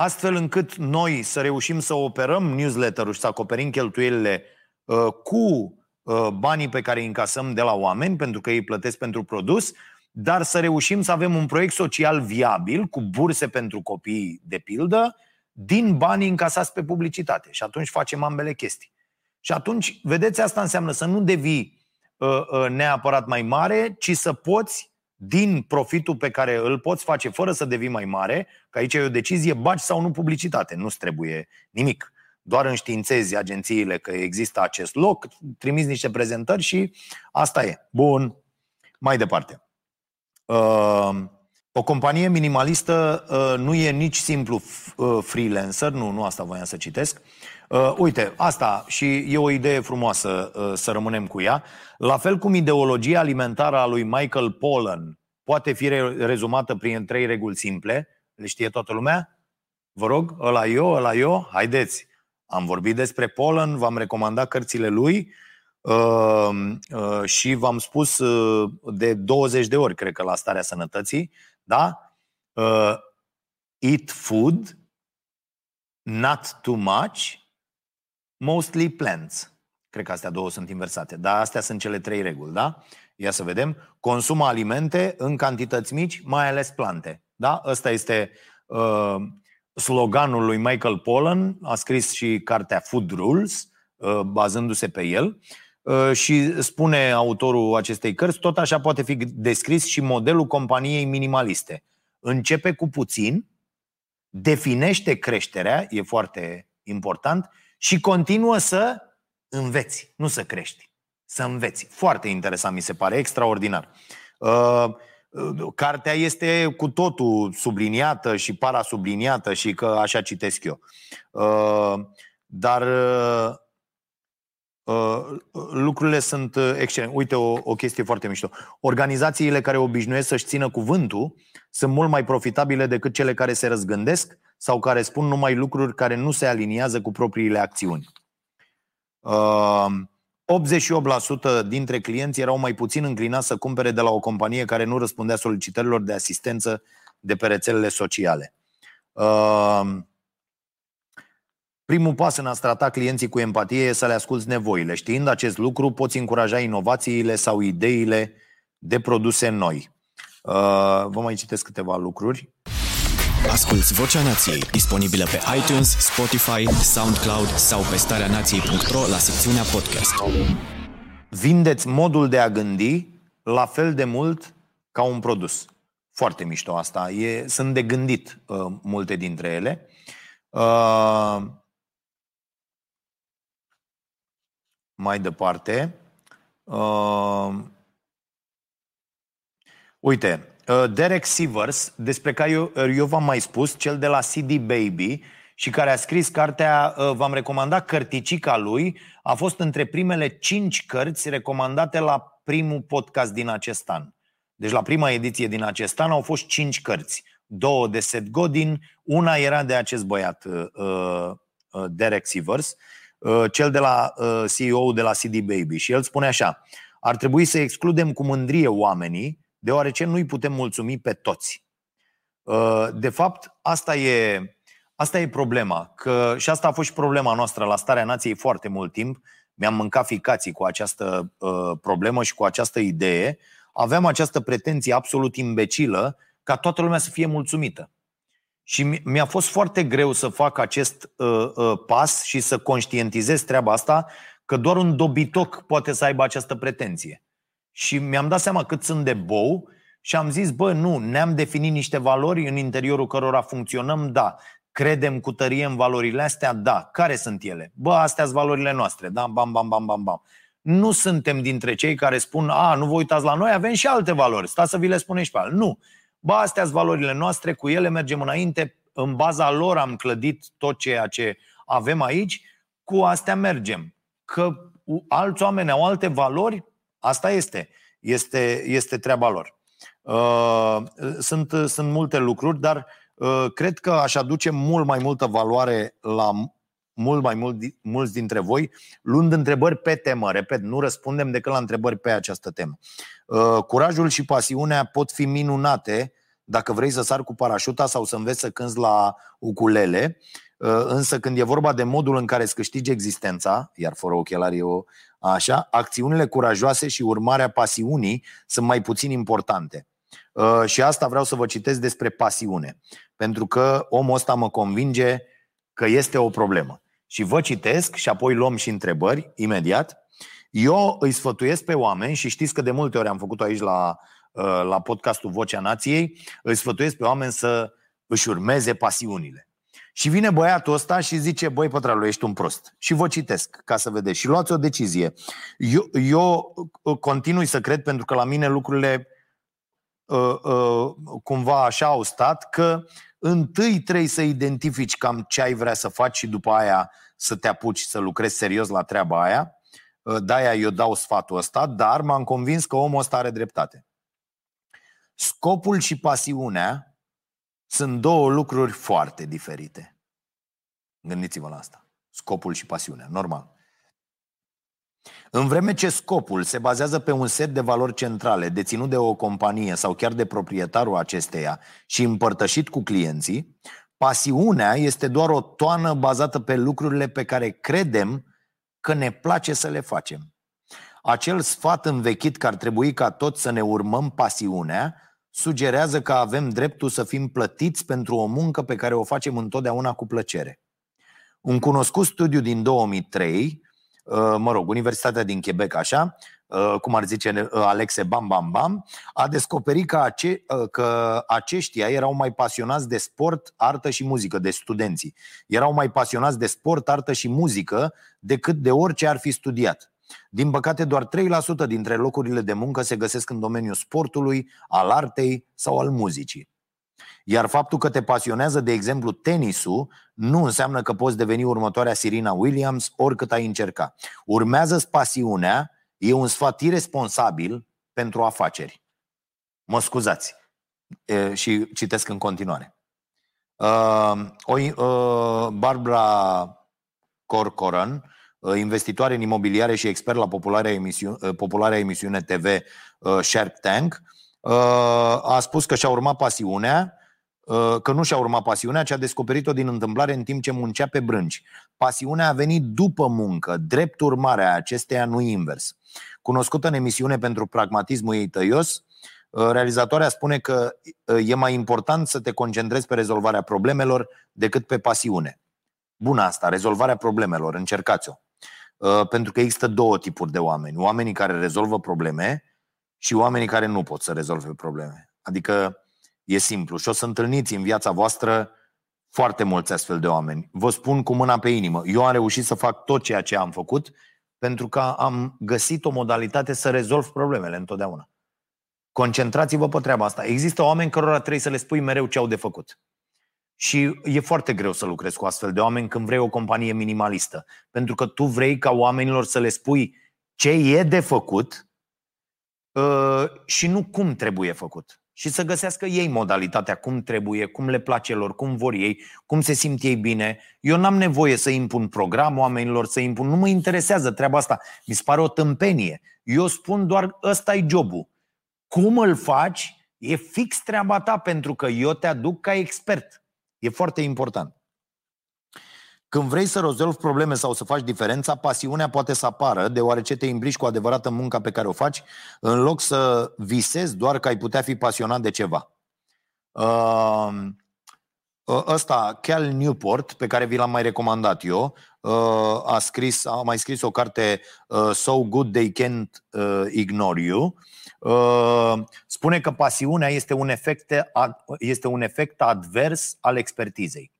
astfel încât noi să reușim să operăm newsletter-ul și să acoperim cheltuielile uh, cu uh, banii pe care îi încasăm de la oameni, pentru că ei plătesc pentru produs, dar să reușim să avem un proiect social viabil, cu burse pentru copii, de pildă, din banii încasați pe publicitate. Și atunci facem ambele chestii. Și atunci, vedeți, asta înseamnă să nu devii uh, uh, neapărat mai mare, ci să poți din profitul pe care îl poți face fără să devii mai mare, că aici e o decizie, bagi sau nu publicitate, nu-ți trebuie nimic. Doar înștiințezi agențiile că există acest loc, trimiți niște prezentări și asta e. Bun. Mai departe. Uh, o companie minimalistă uh, nu e nici simplu uh, freelancer, nu, nu asta voiam să citesc. Uh, uite, asta și e o idee frumoasă uh, să rămânem cu ea. La fel cum ideologia alimentară a lui Michael Pollan, poate fi rezumată prin trei reguli simple. Le știe toată lumea? Vă rog, ăla eu, ăla eu, haideți. Am vorbit despre Polen, v-am recomandat cărțile lui uh, uh, și v-am spus uh, de 20 de ori, cred că, la starea sănătății, da? Uh, eat food, not too much, mostly plants. Cred că astea două sunt inversate, dar astea sunt cele trei reguli, da? Ia să vedem. Consumă alimente în cantități mici, mai ales plante. Da? Ăsta este uh, sloganul lui Michael Pollan, a scris și cartea Food Rules, uh, bazându-se pe el. Uh, și spune autorul acestei cărți, tot așa poate fi descris și modelul companiei minimaliste. Începe cu puțin, definește creșterea, e foarte important, și continuă să înveți, nu să crești, să înveți. Foarte interesant, mi se pare, extraordinar. Uh, uh, cartea este cu totul subliniată și parasubliniată și că așa citesc eu. Uh, dar lucrurile sunt excelente. Uite o, o chestie foarte mișto. Organizațiile care obișnuiesc să-și țină cuvântul sunt mult mai profitabile decât cele care se răzgândesc sau care spun numai lucruri care nu se aliniază cu propriile acțiuni. 88% dintre clienți erau mai puțin înclinați să cumpere de la o companie care nu răspundea solicitărilor de asistență de pe rețelele sociale. Primul pas în a trata clienții cu empatie e să le asculți nevoile. Știind acest lucru, poți încuraja inovațiile sau ideile de produse noi. Vă mai citesc câteva lucruri. Asculți Vocea Nației, disponibilă pe iTunes, Spotify, SoundCloud sau pe starea nației.ro la secțiunea podcast. Vindeți modul de a gândi la fel de mult ca un produs. Foarte mișto asta. E, sunt de gândit uh, multe dintre ele. Uh, mai departe. Uh, uite, Uh, Derek Sivers, despre care eu, uh, eu v-am mai spus, cel de la CD Baby, și care a scris cartea, uh, v-am recomandat cărticica lui, a fost între primele cinci cărți recomandate la primul podcast din acest an. Deci la prima ediție din acest an au fost cinci cărți. Două de Seth Godin, una era de acest băiat, Derek Sivers, cel de la CEO de la CD Baby. Și el spune așa, ar trebui să excludem cu mândrie oamenii deoarece nu îi putem mulțumi pe toți. Uh, de fapt, asta e, asta e problema. Că, și asta a fost și problema noastră la Starea Nației foarte mult timp. Mi-am mâncat ficații cu această uh, problemă și cu această idee. Aveam această pretenție absolut imbecilă ca toată lumea să fie mulțumită. Și mi-a fost foarte greu să fac acest uh, uh, pas și să conștientizez treaba asta că doar un dobitoc poate să aibă această pretenție. Și mi-am dat seama cât sunt de bou și am zis, bă, nu, ne-am definit niște valori în interiorul cărora funcționăm, da. Credem cu tărie în valorile astea? Da. Care sunt ele? Bă, astea sunt valorile noastre, da? Bam, bam, bam, bam, bam. Nu suntem dintre cei care spun, a, nu vă uitați la noi, avem și alte valori, stați să vi le spunem și pe alții. Nu. Bă, astea sunt valorile noastre, cu ele mergem înainte, în baza lor am clădit tot ceea ce avem aici, cu astea mergem. Că alți oameni au alte valori, Asta este. Este, este treaba lor. Uh, sunt, sunt multe lucruri, dar uh, cred că aș aduce mult mai multă valoare la mult mai mult, mulți dintre voi, luând întrebări pe temă. Repet, nu răspundem decât la întrebări pe această temă. Uh, curajul și pasiunea pot fi minunate dacă vrei să sari cu parașuta sau să înveți să cânți la ukulele, însă când e vorba de modul în care îți câștigi existența, iar fără ochelari e o Așa, acțiunile curajoase și urmarea pasiunii sunt mai puțin importante. Uh, și asta vreau să vă citesc despre pasiune. Pentru că omul ăsta mă convinge că este o problemă. Și vă citesc și apoi luăm și întrebări imediat. Eu îi sfătuiesc pe oameni și știți că de multe ori am făcut-o aici la, uh, la podcastul Vocea Nației, îi sfătuiesc pe oameni să își urmeze pasiunile. Și vine băiatul ăsta și zice, băi, pătralu, ești un prost. Și vă citesc, ca să vedeți. Și luați o decizie. Eu, eu uh, continui să cred, pentru că la mine lucrurile uh, uh, cumva așa au stat, că întâi trebuie să identifici cam ce ai vrea să faci și după aia să te apuci să lucrezi serios la treaba aia. Uh, de-aia eu dau sfatul ăsta, dar m-am convins că omul ăsta are dreptate. Scopul și pasiunea sunt două lucruri foarte diferite. Gândiți-vă la asta. Scopul și pasiunea, normal. În vreme ce scopul se bazează pe un set de valori centrale deținut de o companie sau chiar de proprietarul acesteia și împărtășit cu clienții, pasiunea este doar o toană bazată pe lucrurile pe care credem că ne place să le facem. Acel sfat învechit că ar trebui ca toți să ne urmăm pasiunea sugerează că avem dreptul să fim plătiți pentru o muncă pe care o facem întotdeauna cu plăcere. Un cunoscut studiu din 2003 Uh, mă rog, Universitatea din Quebec, așa, uh, cum ar zice uh, Alexe Bam Bam Bam, a descoperit că, ace- că aceștia erau mai pasionați de sport, artă și muzică, de studenții. Erau mai pasionați de sport, artă și muzică decât de orice ar fi studiat. Din păcate, doar 3% dintre locurile de muncă se găsesc în domeniul sportului, al artei sau al muzicii. Iar faptul că te pasionează, de exemplu, tenisul, nu înseamnă că poți deveni următoarea Sirina Williams oricât ai încerca. Urmează-ți pasiunea, e un sfat irresponsabil pentru afaceri. Mă scuzați. E, și citesc în continuare. Uh, o, uh, Barbara Corcoran, uh, investitoare în imobiliare și expert la popularea emisiune, uh, popularea emisiune TV uh, Shark Tank, uh, a spus că și-a urmat pasiunea Uh, că nu și-a urmat pasiunea, ci a descoperit-o din întâmplare în timp ce muncea pe brânci. Pasiunea a venit după muncă, drept urmare a acesteia, nu invers. Cunoscută în emisiune pentru pragmatismul ei tăios, uh, realizatoarea spune că uh, e mai important să te concentrezi pe rezolvarea problemelor decât pe pasiune. Bună asta, rezolvarea problemelor, încercați-o. Pentru că există două tipuri de oameni. Oamenii care rezolvă probleme și oamenii care nu pot să rezolve probleme. Adică E simplu și o să întâlniți în viața voastră foarte mulți astfel de oameni. Vă spun cu mâna pe inimă, eu am reușit să fac tot ceea ce am făcut pentru că am găsit o modalitate să rezolv problemele întotdeauna. Concentrați-vă pe treaba asta. Există oameni cărora trebuie să le spui mereu ce au de făcut. Și e foarte greu să lucrezi cu astfel de oameni când vrei o companie minimalistă. Pentru că tu vrei ca oamenilor să le spui ce e de făcut uh, și nu cum trebuie făcut și să găsească ei modalitatea, cum trebuie, cum le place lor, cum vor ei, cum se simt ei bine. Eu n-am nevoie să impun program oamenilor, să impun, nu mă interesează treaba asta. Mi se pare o tâmpenie. Eu spun doar ăsta e jobul. Cum îl faci e fix treaba ta pentru că eu te aduc ca expert. E foarte important. Când vrei să rezolvi probleme sau să faci diferența, pasiunea poate să apară, deoarece te implici cu adevărat în munca pe care o faci, în loc să visezi doar că ai putea fi pasionat de ceva. Uh, ăsta, Cal Newport, pe care vi l-am mai recomandat eu, uh, a, scris, a mai scris o carte uh, So Good They Can't uh, Ignore You. Spune că pasiunea este un efect, este un efect advers al expertizei.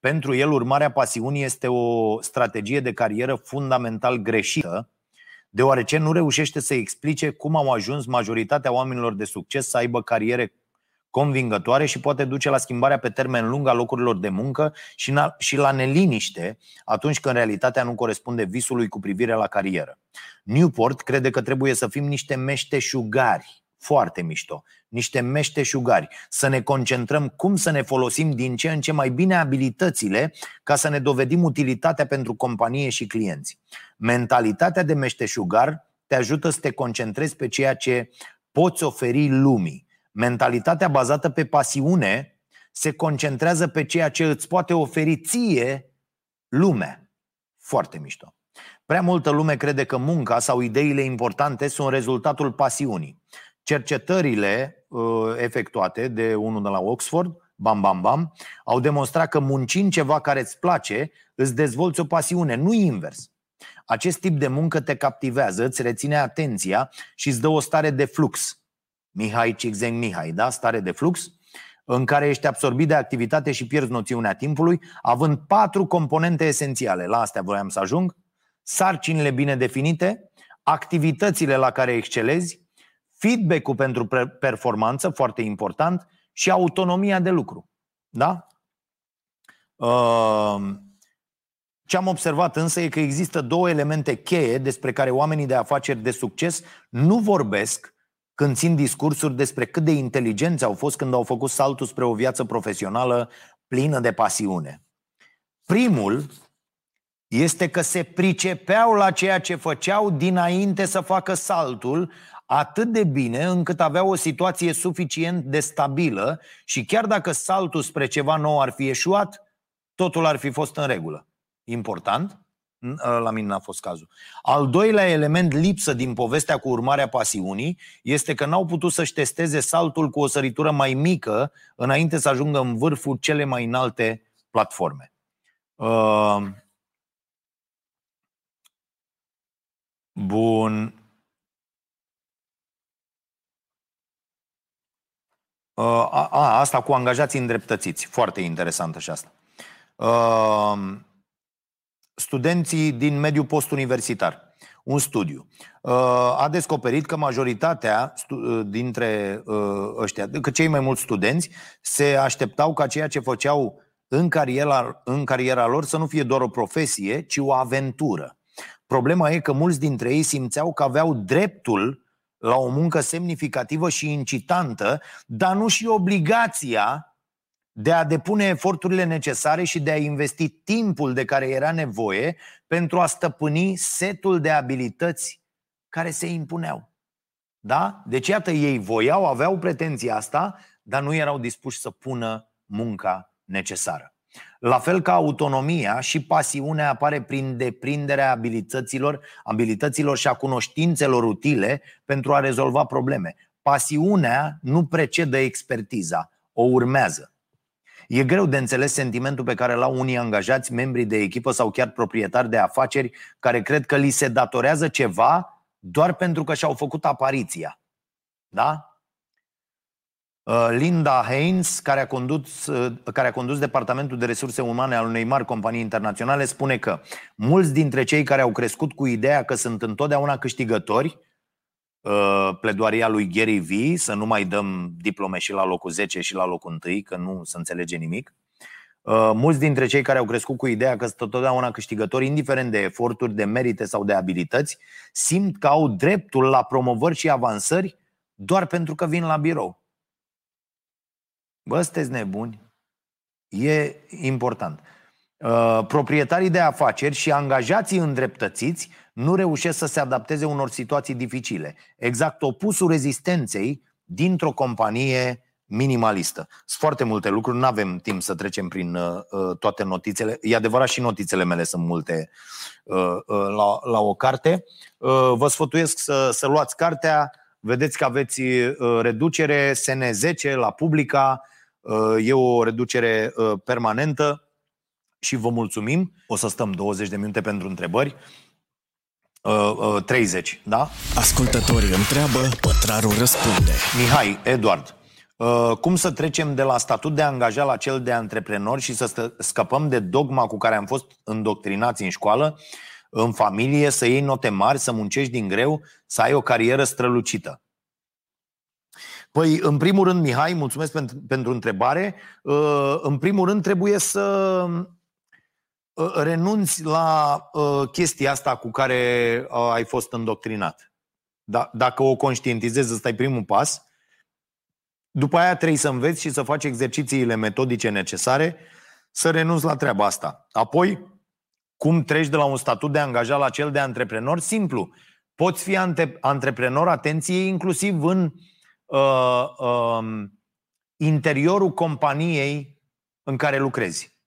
Pentru el, urmarea pasiunii este o strategie de carieră fundamental greșită, deoarece nu reușește să explice cum au ajuns majoritatea oamenilor de succes să aibă cariere convingătoare și poate duce la schimbarea pe termen lung a locurilor de muncă și la neliniște atunci când realitatea nu corespunde visului cu privire la carieră. Newport crede că trebuie să fim niște meșteșugari foarte mișto, niște meșteșugari, să ne concentrăm cum să ne folosim din ce în ce mai bine abilitățile ca să ne dovedim utilitatea pentru companie și clienți. Mentalitatea de meșteșugar te ajută să te concentrezi pe ceea ce poți oferi lumii. Mentalitatea bazată pe pasiune se concentrează pe ceea ce îți poate oferi ție lumea. Foarte mișto. Prea multă lume crede că munca sau ideile importante sunt rezultatul pasiunii. Cercetările uh, efectuate de unul de la Oxford, bam, bam, bam, au demonstrat că muncind ceva care îți place, îți dezvolți o pasiune, nu invers. Acest tip de muncă te captivează, îți reține atenția și îți dă o stare de flux. Mihai Cixeng Mihai, da? Stare de flux în care ești absorbit de activitate și pierzi noțiunea timpului, având patru componente esențiale. La astea voiam să ajung. Sarcinile bine definite, activitățile la care excelezi, feedback-ul pentru performanță, foarte important, și autonomia de lucru. Da? Ehm, ce am observat însă e că există două elemente cheie despre care oamenii de afaceri de succes nu vorbesc când țin discursuri despre cât de inteligenți au fost când au făcut saltul spre o viață profesională plină de pasiune. Primul este că se pricepeau la ceea ce făceau dinainte să facă saltul atât de bine încât aveau o situație suficient de stabilă și chiar dacă saltul spre ceva nou ar fi eșuat, totul ar fi fost în regulă. Important? La mine n-a fost cazul. Al doilea element lipsă din povestea cu urmarea pasiunii este că n-au putut să-și testeze saltul cu o săritură mai mică înainte să ajungă în vârful cele mai înalte platforme. Uh... Bun. Uh, a, a, asta cu angajații îndreptățiți. Foarte interesantă și asta. Uh, studenții din mediul postuniversitar. Un studiu uh, a descoperit că majoritatea uh, dintre uh, ăștia, că cei mai mulți studenți se așteptau ca ceea ce făceau în cariera, în cariera lor să nu fie doar o profesie, ci o aventură. Problema e că mulți dintre ei simțeau că aveau dreptul la o muncă semnificativă și incitantă, dar nu și obligația de a depune eforturile necesare și de a investi timpul de care era nevoie pentru a stăpâni setul de abilități care se impuneau. Da? Deci, iată, ei voiau, aveau pretenția asta, dar nu erau dispuși să pună munca necesară. La fel ca autonomia și pasiunea apare prin deprinderea abilităților, abilităților și a cunoștințelor utile pentru a rezolva probleme. Pasiunea nu precedă expertiza, o urmează. E greu de înțeles sentimentul pe care l-au unii angajați, membri de echipă sau chiar proprietari de afaceri care cred că li se datorează ceva doar pentru că și-au făcut apariția. Da? Uh, Linda Haynes, care a, condus, uh, care a condus Departamentul de Resurse Umane al unei mari companii internaționale, spune că mulți dintre cei care au crescut cu ideea că sunt întotdeauna câștigători Uh, pledoaria lui Gary V, să nu mai dăm diplome și la locul 10 și la locul 1, că nu se înțelege nimic. Uh, mulți dintre cei care au crescut cu ideea că sunt totdeauna câștigători, indiferent de eforturi, de merite sau de abilități, simt că au dreptul la promovări și avansări doar pentru că vin la birou. Bă, sunteți nebuni? E important. Uh, proprietarii de afaceri și angajații îndreptățiți nu reușesc să se adapteze unor situații dificile. Exact opusul rezistenței dintr-o companie minimalistă. Sunt foarte multe lucruri, nu avem timp să trecem prin uh, uh, toate notițele. E adevărat și notițele mele sunt multe uh, uh, la, la o carte. Uh, vă sfătuiesc să, să luați cartea, vedeți că aveți uh, reducere SN10 la Publica, uh, e o reducere uh, permanentă și vă mulțumim. O să stăm 20 de minute pentru întrebări. Uh, uh, 30, da? Ascultătorii întreabă, pătrarul răspunde. Mihai, Eduard, uh, cum să trecem de la statut de angajat la cel de antreprenor și să scăpăm de dogma cu care am fost îndoctrinați în școală, în familie, să iei note mari, să muncești din greu, să ai o carieră strălucită? Păi, în primul rând, Mihai, mulțumesc pentru, pentru întrebare. Uh, în primul rând, trebuie să Uh, renunți la uh, chestia asta cu care uh, ai fost îndoctrinat. Da, dacă o conștientizezi, ăsta e primul pas. După aia trebuie să înveți și să faci exercițiile metodice necesare să renunți la treaba asta. Apoi, cum treci de la un statut de angajat la cel de antreprenor? Simplu. Poți fi ante- antreprenor, atenție, inclusiv în uh, uh, interiorul companiei în care lucrezi.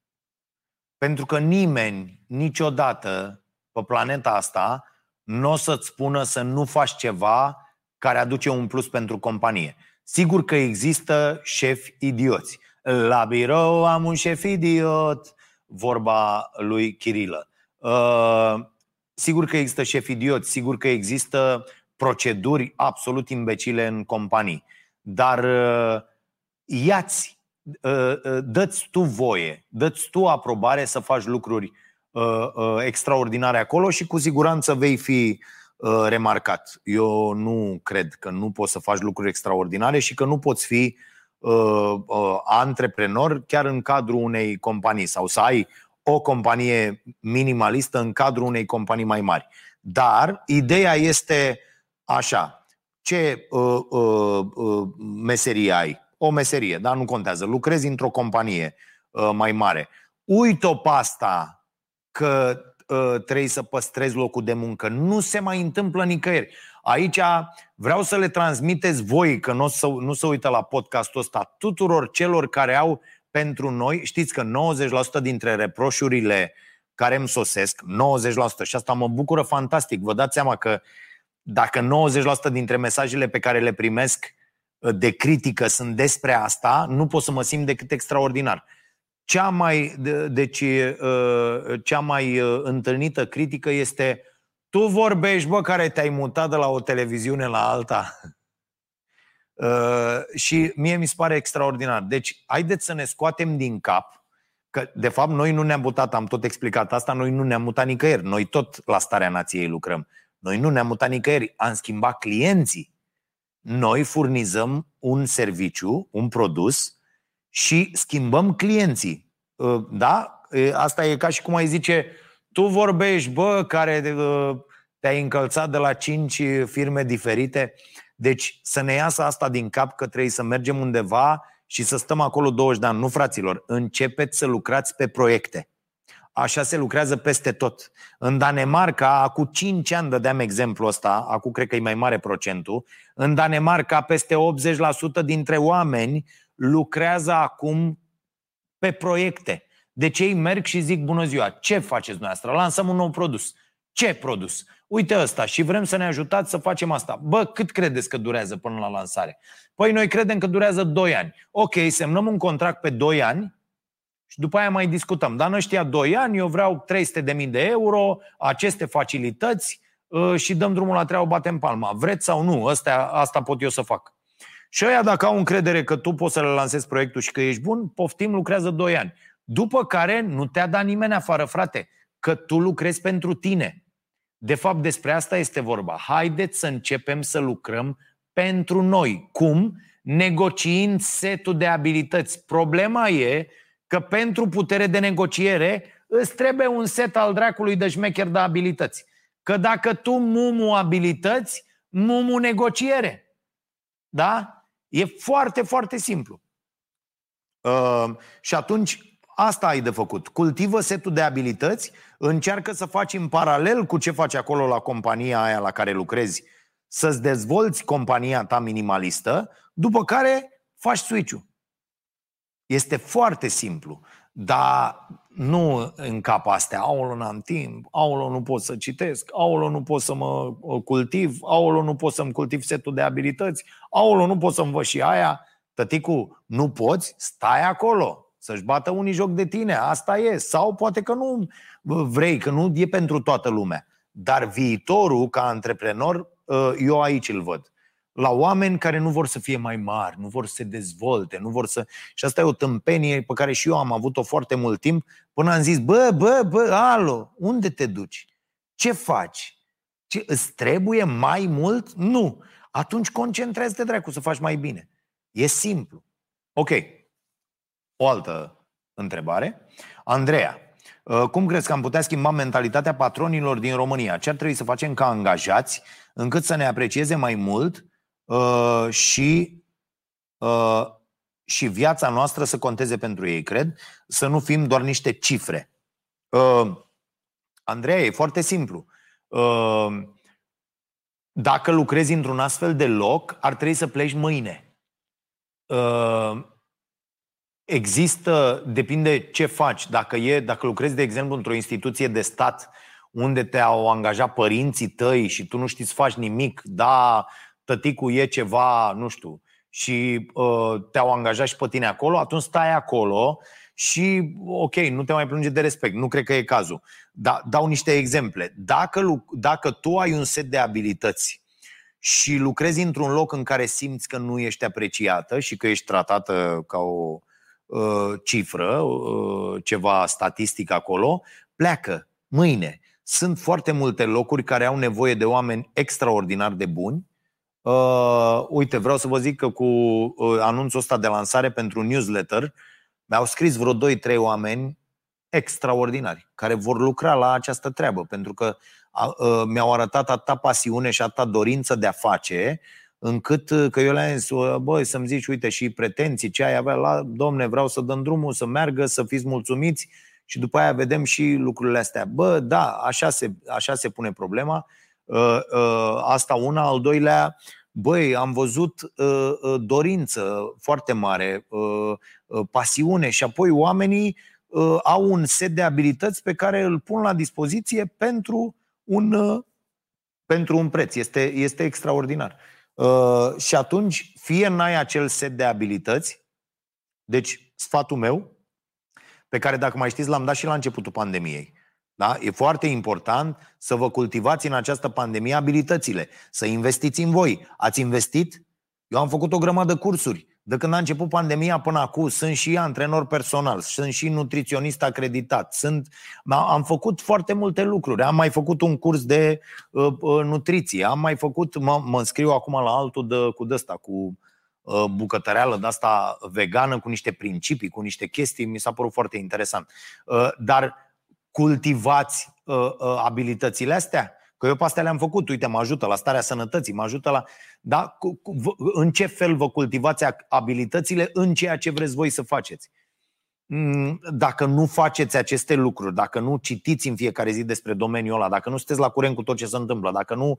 Pentru că nimeni, niciodată, pe planeta asta, nu o să-ți spună să nu faci ceva care aduce un plus pentru companie. Sigur că există șefi idioți. La birou am un șef idiot, vorba lui Chirilă. Uh, sigur că există șefi idioți, sigur că există proceduri absolut imbecile în companii. Dar uh, iați Ă, ă, dă-ți tu voie, dă-ți tu aprobare să faci lucruri ă, extraordinare acolo și cu siguranță vei fi remarcat. Eu nu cred că nu poți să faci lucruri extraordinare și că nu poți fi antreprenor chiar în cadrul unei companii sau să ai o companie minimalistă în cadrul unei companii mai mari. Dar ideea este așa, ce uh, uh, uh, meserie ai. O meserie, dar nu contează. Lucrezi într-o companie uh, mai mare. Uit-o pe asta că uh, trebuie să păstrezi locul de muncă. Nu se mai întâmplă nicăieri. Aici vreau să le transmiteți voi, că nu, să, nu se uită la podcastul ăsta, tuturor celor care au pentru noi, știți că 90% dintre reproșurile care îmi sosesc, 90%, și asta mă bucură fantastic, vă dați seama că dacă 90% dintre mesajele pe care le primesc uh, de critică sunt despre asta, nu pot să mă simt decât extraordinar. Cea mai, deci, uh, cea mai uh, întâlnită critică este tu vorbești, bă, care te-ai mutat de la o televiziune la alta. și mie mi se pare extraordinar. Deci, haideți să ne scoatem din cap că, de fapt, noi nu ne-am mutat, am tot explicat asta, noi nu ne-am mutat nicăieri. Noi tot la starea nației lucrăm. Noi nu ne-am mutat nicăieri, am schimbat clienții. Noi furnizăm un serviciu, un produs și schimbăm clienții. Ă, da? Asta e ca și cum ai zice, tu vorbești, bă, care ă, te-ai încălțat de la cinci firme diferite. Deci să ne iasă asta din cap că trebuie să mergem undeva și să stăm acolo 20 de ani. Nu, fraților, începeți să lucrați pe proiecte. Așa se lucrează peste tot. În Danemarca, acum 5 ani dădeam exemplu ăsta, acum cred că e mai mare procentul, în Danemarca peste 80% dintre oameni lucrează acum pe proiecte. Deci ei merg și zic, bună ziua, ce faceți dumneavoastră? Lansăm un nou produs. Ce produs? Uite ăsta și vrem să ne ajutați să facem asta. Bă, cât credeți că durează până la lansare? Păi noi credem că durează 2 ani. Ok, semnăm un contract pe 2 ani și după aia mai discutăm. Dar în ăștia 2 ani eu vreau 300.000 de euro, aceste facilități uh, și dăm drumul la treabă, batem palma. Vreți sau nu? Asta, asta pot eu să fac. Și ăia dacă au încredere că tu poți să le lansezi proiectul și că ești bun, poftim, lucrează 2 ani. După care nu te-a dat nimeni afară, frate, că tu lucrezi pentru tine. De fapt, despre asta este vorba. Haideți să începem să lucrăm pentru noi. Cum? Negociind setul de abilități. Problema e că pentru putere de negociere îți trebuie un set al dracului de șmecher de abilități. Că dacă tu mumu abilități, mumu negociere. Da? E foarte, foarte simplu. Uh, și atunci asta ai de făcut. Cultivă setul de abilități, încearcă să faci în paralel cu ce faci acolo la compania aia la care lucrezi, să-ți dezvolți compania ta minimalistă, după care faci switch-ul. Este foarte simplu, dar nu în cap astea, aolo, n-am timp, aolo, nu pot să citesc, aolo, nu pot să mă cultiv, aolo, nu pot să-mi cultiv setul de abilități, aolo, nu pot să văd și aia. Tăticu, nu poți? Stai acolo, să-și bată unii joc de tine, asta e. Sau poate că nu vrei, că nu e pentru toată lumea. Dar viitorul, ca antreprenor, eu aici îl văd la oameni care nu vor să fie mai mari, nu vor să se dezvolte, nu vor să... Și asta e o tâmpenie pe care și eu am avut-o foarte mult timp, până am zis, bă, bă, bă, alo, unde te duci? Ce faci? Ce, îți trebuie mai mult? Nu. Atunci concentrează-te, dracu, să faci mai bine. E simplu. Ok. O altă întrebare. Andreea, uh, cum crezi că am putea schimba mentalitatea patronilor din România? Ce ar trebui să facem ca angajați încât să ne aprecieze mai mult Uh, și, uh, și viața noastră să conteze pentru ei, cred, să nu fim doar niște cifre. Uh, Andreea, e foarte simplu. Uh, dacă lucrezi într-un astfel de loc, ar trebui să pleci mâine. Uh, există, depinde ce faci. Dacă, e, dacă lucrezi, de exemplu, într-o instituție de stat unde te-au angajat părinții tăi și tu nu știți să faci nimic, da, tăticul e ceva, nu știu, și uh, te-au angajat și pe tine acolo, atunci stai acolo și, ok, nu te mai plânge de respect. Nu cred că e cazul. Da, dau niște exemple. Dacă, dacă tu ai un set de abilități și lucrezi într-un loc în care simți că nu ești apreciată și că ești tratată ca o uh, cifră, uh, ceva statistic acolo, pleacă mâine. Sunt foarte multe locuri care au nevoie de oameni extraordinar de buni Uh, uite, vreau să vă zic că cu uh, anunțul ăsta de lansare pentru un newsletter mi-au scris vreo 2-3 oameni extraordinari care vor lucra la această treabă pentru că uh, mi-au arătat atâta pasiune și atâta dorință de a face încât uh, că eu le-am zis, băi, să-mi zici, uite, și pretenții, ce ai avea la, domne, vreau să dăm drumul, să meargă, să fiți mulțumiți și după aia vedem și lucrurile astea. Bă, da, așa se, așa se pune problema. Asta una, al doilea, băi, am văzut dorință foarte mare, pasiune și apoi oamenii au un set de abilități pe care îl pun la dispoziție pentru un, pentru un preț. Este, este extraordinar. Uh, și atunci, fie n-ai acel set de abilități, deci sfatul meu, pe care dacă mai știți l-am dat și la începutul pandemiei, da? E foarte important să vă cultivați în această pandemie abilitățile, să investiți în voi. Ați investit? Eu am făcut o grămadă de cursuri. De când a început pandemia până acum, sunt și antrenor personal, sunt și nutriționist acreditat, sunt, am făcut foarte multe lucruri. Am mai făcut un curs de uh, uh, nutriție, am mai făcut, mă, mă înscriu acum la altul de, cu dăsta, cu uh, bucătăreală de asta vegană, cu niște principii, cu niște chestii, mi s-a părut foarte interesant. Uh, dar cultivați uh, uh, abilitățile astea? Că eu pe astea le-am făcut, uite, mă ajută la starea sănătății, mă ajută la... Da? În ce fel vă cultivați abilitățile în ceea ce vreți voi să faceți? Mm, dacă nu faceți aceste lucruri, dacă nu citiți în fiecare zi despre domeniul ăla, dacă nu sunteți la curent cu tot ce se întâmplă, dacă nu uh,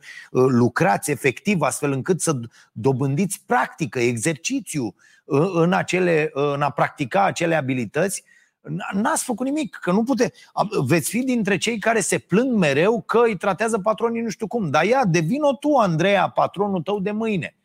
lucrați efectiv astfel încât să dobândiți practică, exercițiu uh, în, acele, uh, în a practica acele abilități, N-ați făcut nimic, că nu pute. Veți fi dintre cei care se plâng mereu că îi tratează patronii nu știu cum. Dar ia, devino tu, Andreea, patronul tău de mâine.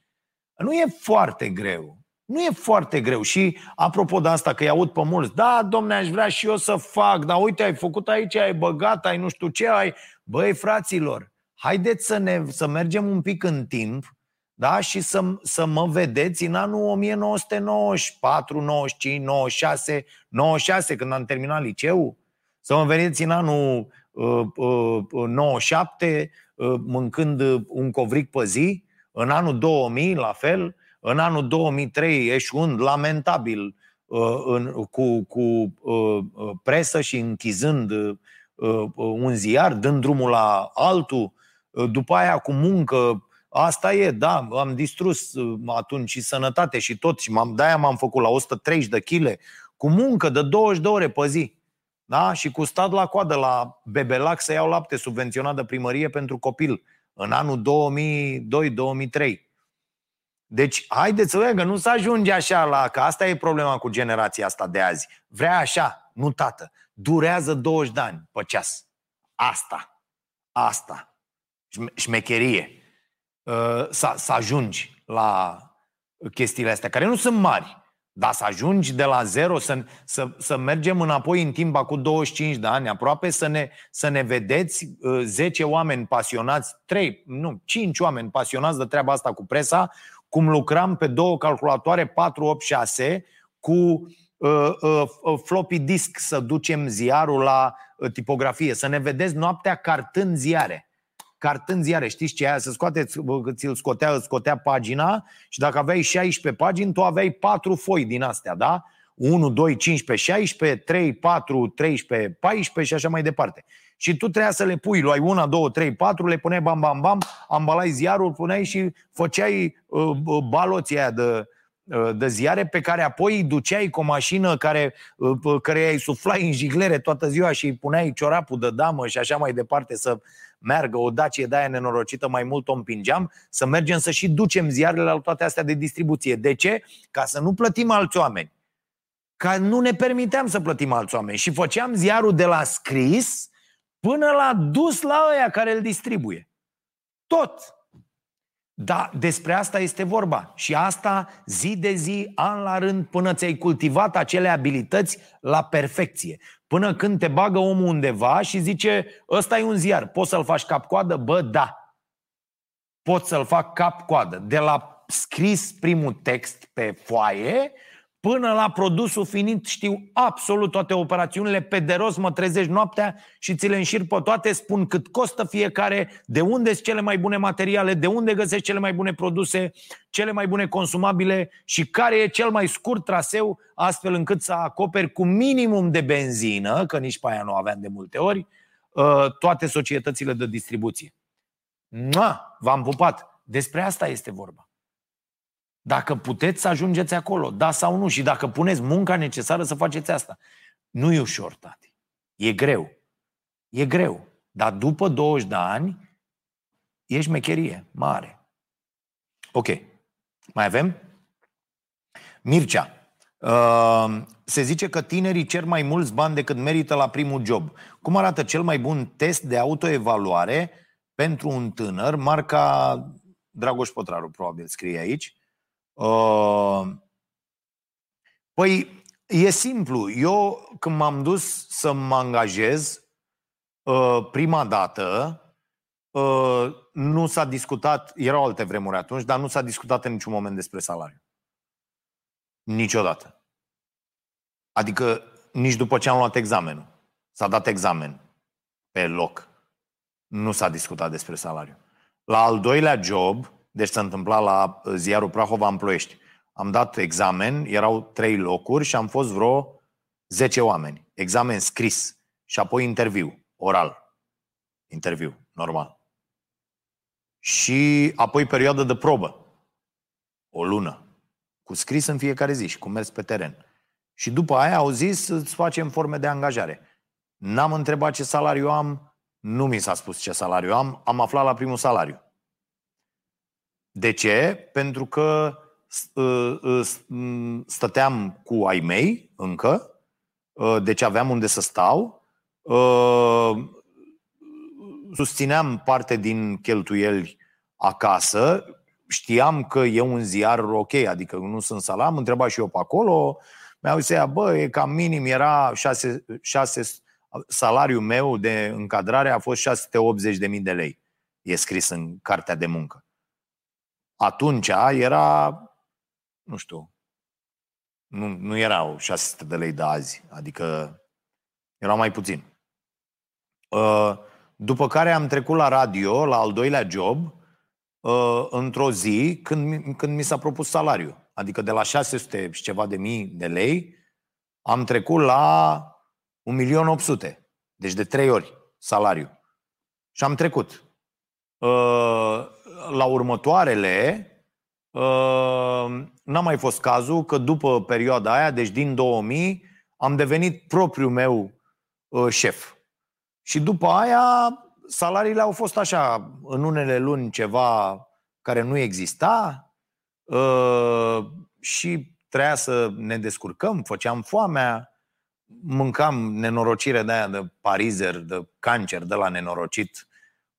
Nu e foarte greu. Nu e foarte greu. Și apropo de asta, că îi aud pe mulți, da, domne, aș vrea și eu să fac, dar uite, ai făcut aici, ai băgat, ai nu știu ce, ai... Băi, fraților, haideți să, ne, să mergem un pic în timp da? și să, să mă vedeți în anul 1994, 95, 96, 96, când am terminat liceul, să mă vedeți în anul uh, uh, 97, uh, mâncând un covric pe zi, în anul 2000, la fel, în anul 2003, eșuând lamentabil uh, în, cu, cu uh, uh, presă și închizând uh, uh, un ziar, dând drumul la altul, uh, după aia cu muncă Asta e, da, am distrus uh, atunci și sănătate și tot și m-am, de-aia m-am făcut la 130 de kg cu muncă de 20 de ore pe zi. Da? Și cu stat la coadă la Bebelac să iau lapte subvenționat de primărie pentru copil în anul 2002-2003. Deci, haideți să vedem că nu să ajunge așa la... Că asta e problema cu generația asta de azi. Vrea așa, nu tată. Durează 20 de ani pe ceas. Asta. Asta. Șmecherie. Uh, să, să ajungi la chestiile astea, care nu sunt mari, dar să ajungi de la zero, să, să, să mergem înapoi în timp cu 25 de ani aproape, să ne, să ne vedeți 10 uh, oameni pasionați, 3, nu, 5 oameni pasionați de treaba asta cu presa, cum lucram pe două calculatoare 486 cu uh, uh, uh, floppy disk să ducem ziarul la uh, tipografie, să ne vedeți noaptea cartând ziare cartând ziare, știți ce aia, să scoate, ți-l scotea, îți scotea pagina și dacă aveai 16 pagini, tu aveai 4 foi din astea, da? 1, 2, 15, 16, 3, 4, 13, 14 și așa mai departe. Și tu trebuia să le pui, luai 1, 2, 3, 4, le puneai bam, bam, bam, ambalai ziarul, puneai și făceai uh, uh baloții aia de, uh, de ziare pe care apoi îi duceai cu o mașină care, uh, care îi suflai în jiglere toată ziua și îi puneai ciorapul de damă și așa mai departe să meargă o Dacie de aia nenorocită, mai mult o împingeam, să mergem să și ducem ziarele la toate astea de distribuție. De ce? Ca să nu plătim alți oameni. Ca nu ne permiteam să plătim alți oameni. Și făceam ziarul de la scris până la dus la ăia care îl distribuie. Tot. Da, despre asta este vorba. Și asta zi de zi, an la rând, până ți-ai cultivat acele abilități la perfecție. Până când te bagă omul undeva și zice, ăsta e un ziar, poți să-l faci cap-coadă? Bă, da. Pot să-l fac cap-coadă. De la scris primul text pe foaie Până la produsul finit știu absolut toate operațiunile, pe de rost mă trezești noaptea și ți le înșir pe toate, spun cât costă fiecare, de unde sunt cele mai bune materiale, de unde găsești cele mai bune produse, cele mai bune consumabile și care e cel mai scurt traseu, astfel încât să acoperi cu minimum de benzină, că nici pe aia nu aveam de multe ori, uh, toate societățile de distribuție. Mua, v-am pupat. Despre asta este vorba. Dacă puteți să ajungeți acolo, da sau nu, și dacă puneți munca necesară să faceți asta. Nu e ușor, tati. E greu. E greu. Dar după 20 de ani, e șmecherie mare. Ok. Mai avem? Mircea. Uh, se zice că tinerii cer mai mulți bani decât merită la primul job. Cum arată cel mai bun test de autoevaluare pentru un tânăr? Marca Dragoș Pătraru, probabil, scrie aici. Uh, păi, e simplu. Eu, când m-am dus să mă angajez uh, prima dată, uh, nu s-a discutat, erau alte vremuri atunci, dar nu s-a discutat în niciun moment despre salariu. Niciodată. Adică nici după ce am luat examenul. S-a dat examen pe loc. Nu s-a discutat despre salariu. La al doilea job, deci s-a întâmplat la ziarul Prahova în Ploiești, am dat examen, erau trei locuri și am fost vreo 10 oameni. Examen scris și apoi interviu, oral. Interviu, normal. Și apoi perioadă de probă. O lună cu scris în fiecare zi și cu mers pe teren. Și după aia au zis să-ți facem forme de angajare. N-am întrebat ce salariu am, nu mi s-a spus ce salariu am, am aflat la primul salariu. De ce? Pentru că ă, ă, stăteam cu ai mei încă, ă, deci aveam unde să stau, susțineam parte din cheltuieli acasă, știam că e un ziar ok, adică nu sunt salam, am întrebat și eu pe acolo, mi-au zis, bă, e cam minim, era 6, 6 salariul meu de încadrare a fost 680.000 de lei. E scris în cartea de muncă. Atunci era, nu știu, nu, nu erau 600 de lei de azi, adică erau mai puțin. Uh, după care am trecut la radio, la al doilea job, uh, într-o zi când, când mi s-a propus salariu. Adică de la 600 și ceva de mii de lei am trecut la 1.800.000. Deci de trei ori salariu. Și am trecut. Uh, la următoarele uh, n-a mai fost cazul că după perioada aia, deci din 2000, am devenit propriul meu uh, șef. Și după aia salariile au fost așa, în unele luni ceva care nu exista uh, și trebuia să ne descurcăm, făceam foamea, mâncam nenorocire de aia de parizer, de cancer, de la nenorocit,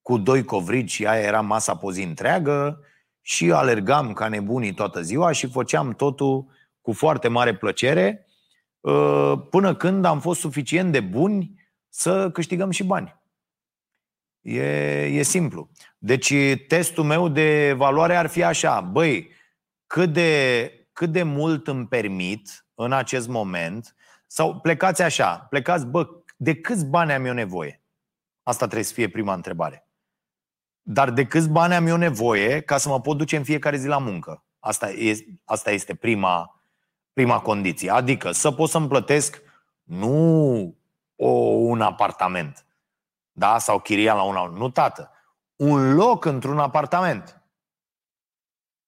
cu doi covrigi și aia era masa pe zi întreagă și alergam ca nebunii toată ziua și făceam totul cu foarte mare plăcere uh, până când am fost suficient de buni să câștigăm și bani. E, e simplu. Deci testul meu de evaluare ar fi așa, băi, cât de, cât de mult îmi permit în acest moment, sau plecați așa, plecați, bă, de câți bani am eu nevoie? Asta trebuie să fie prima întrebare. Dar de câți bani am eu nevoie ca să mă pot duce în fiecare zi la muncă? Asta, e, asta este prima, prima condiție. Adică să pot să-mi plătesc nu o, un apartament, da? Sau chiria la un Nu, tată. Un loc într-un apartament.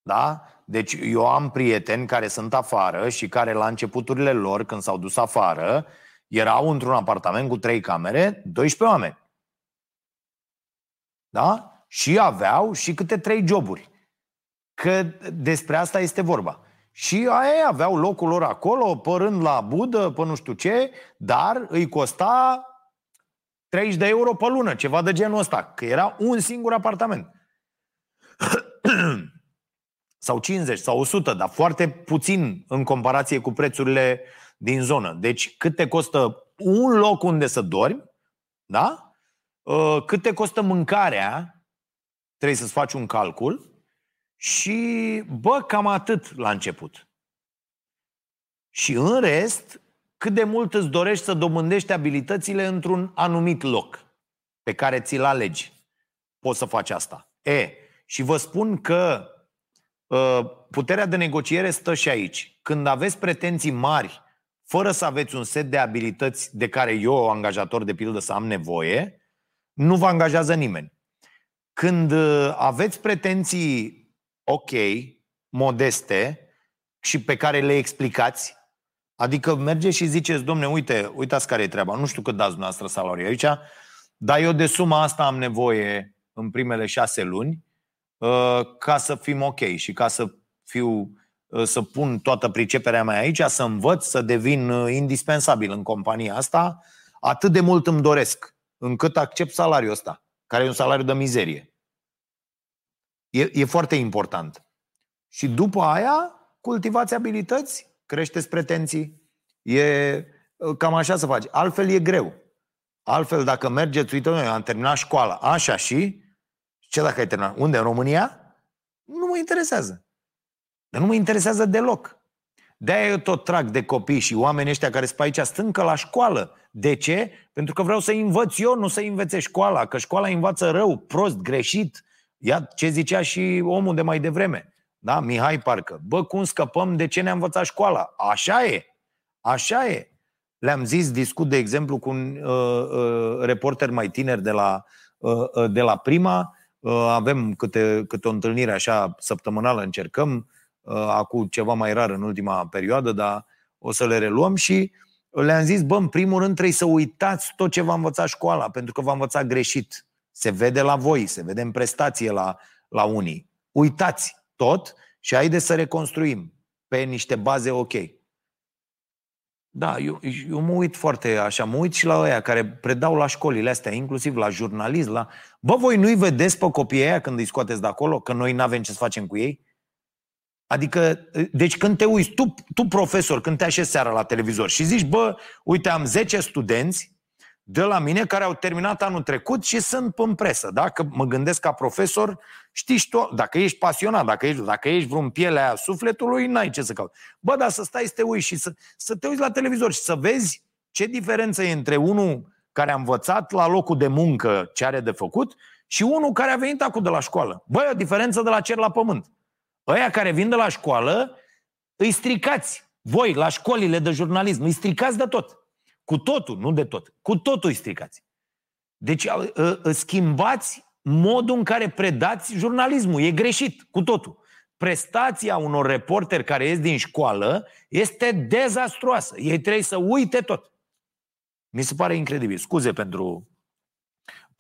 Da? Deci eu am prieteni care sunt afară și care la începuturile lor, când s-au dus afară, erau într-un apartament cu trei camere, 12 oameni. Da? Și aveau și câte trei joburi. Că despre asta este vorba. Și ei aveau locul lor acolo, părând la budă, pe nu știu ce, dar îi costa 30 de euro pe lună, ceva de genul ăsta, că era un singur apartament. sau 50 sau 100, dar foarte puțin în comparație cu prețurile din zonă. Deci cât te costă un loc unde să dormi, da? Uh, cât te costă mâncarea, trebuie să-ți faci un calcul și, bă, cam atât la început. Și în rest, cât de mult îți dorești să domândești abilitățile într-un anumit loc pe care ți-l alegi. Poți să faci asta. E, și vă spun că uh, puterea de negociere stă și aici. Când aveți pretenții mari, fără să aveți un set de abilități de care eu, angajator de pildă, să am nevoie, nu vă angajează nimeni. Când uh, aveți pretenții ok, modeste și pe care le explicați. Adică mergeți și ziceți, domne, uite, uitați care e treaba. Nu știu cât dați dumneavoastră salariu aici, dar eu de suma asta am nevoie în primele șase luni uh, ca să fim ok și ca să fiu uh, să pun toată priceperea mea aici, să învăț, să devin uh, indispensabil în compania asta, atât de mult îmi doresc, încât accept salariul ăsta, care e un salariu de mizerie. E, e foarte important. Și după aia, cultivați abilități, creșteți pretenții. E cam așa să faci. Altfel e greu. Altfel, dacă mergeți, uite, noi am terminat școala, așa și, ce dacă ai terminat? Unde? În România? Nu mă interesează. Dar nu mă interesează deloc. De-aia eu tot trag de copii și oamenii ăștia care sunt pe aici stâncă la școală. De ce? Pentru că vreau să învăț eu, nu să învețe școala. Că școala învață rău, prost, greșit. Ia ce zicea și omul de mai devreme. Da? Mihai parcă. Bă, cum scăpăm de ce ne-a învățat școala? Așa e. Așa e. Le-am zis, discut de exemplu cu un uh, uh, reporter mai tiner de la, uh, uh, de la Prima. Uh, avem câte, câte o întâlnire așa săptămânală, încercăm, uh, acum ceva mai rar în ultima perioadă, dar o să le reluăm și le-am zis, bă, în primul rând trebuie să uitați tot ce v-a învățat școala, pentru că v-a învățat greșit. Se vede la voi, se vede în prestație la, la unii. Uitați tot și haideți să reconstruim pe niște baze ok. Da, eu, eu mă uit foarte așa, mă uit și la ăia care predau la școlile astea, inclusiv la jurnalism, la... Bă, voi nu-i vedeți pe copiii aia când îi scoateți de acolo, că noi nu avem ce să facem cu ei? Adică, deci când te uiți, tu, tu profesor, când te așezi seara la televizor și zici, bă, uite, am 10 studenți de la mine care au terminat anul trecut și sunt în presă. Dacă mă gândesc ca profesor, știți tu, dacă ești pasionat, dacă ești, dacă ești vreun pielea sufletului, n-ai ce să cauți. Bă, dar să stai să te uiți și să, să te uiți la televizor și să vezi ce diferență e între unul care a învățat la locul de muncă ce are de făcut și unul care a venit acum de la școală. Băi, o diferență de la cer la pământ. Ăia care vin de la școală, îi stricați. Voi, la școlile de jurnalism, îi stricați de tot. Cu totul, nu de tot. Cu totul îi stricați. Deci schimbați modul în care predați jurnalismul. E greșit, cu totul. Prestația unor reporteri care ies din școală este dezastruoasă. Ei trebuie să uite tot. Mi se pare incredibil. Scuze pentru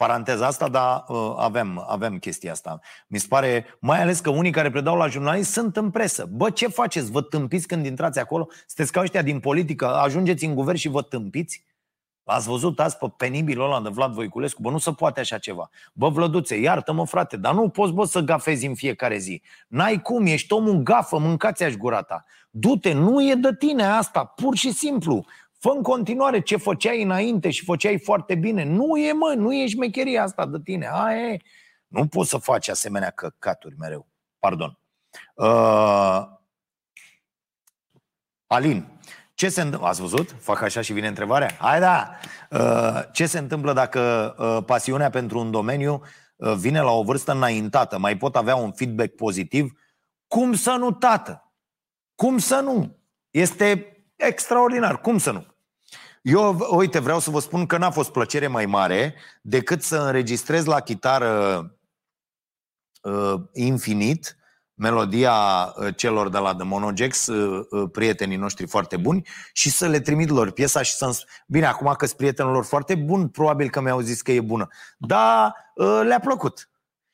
paranteza asta, dar uh, avem, avem chestia asta. Mi se pare, mai ales că unii care predau la jurnalist sunt în presă. Bă, ce faceți? Vă tâmpiți când intrați acolo? Sunteți ca ăștia din politică, ajungeți în guvern și vă tâmpiți? Ați văzut azi pe penibilul ăla de Vlad Voiculescu? Bă, nu se poate așa ceva. Bă, Vlăduțe, iartă-mă, frate, dar nu poți, bă, să gafezi în fiecare zi. N-ai cum, ești omul gafă, mâncați-aș gurata. Du-te, nu e de tine asta, pur și simplu. Fă în continuare ce făceai înainte și făceai foarte bine. Nu e, mă, nu e șmecheria asta de tine. Aia e. Nu poți să faci asemenea căcaturi mereu. Pardon. Uh... Alin, ce se întâmplă? Ați văzut? Fac așa și vine întrebarea? Hai da! Uh, ce se întâmplă dacă uh, pasiunea pentru un domeniu uh, vine la o vârstă înaintată? Mai pot avea un feedback pozitiv? Cum să nu, tată? Cum să nu? Este extraordinar. Cum să nu? Eu, uite, vreau să vă spun că n-a fost plăcere mai mare decât să înregistrez la chitară uh, infinit melodia uh, celor de la The Monogex, uh, uh, prietenii noștri foarte buni, și să le trimit lor piesa și să Bine, acum că sunt prietenul lor foarte bun, probabil că mi-au zis că e bună. Dar uh, le-a plăcut.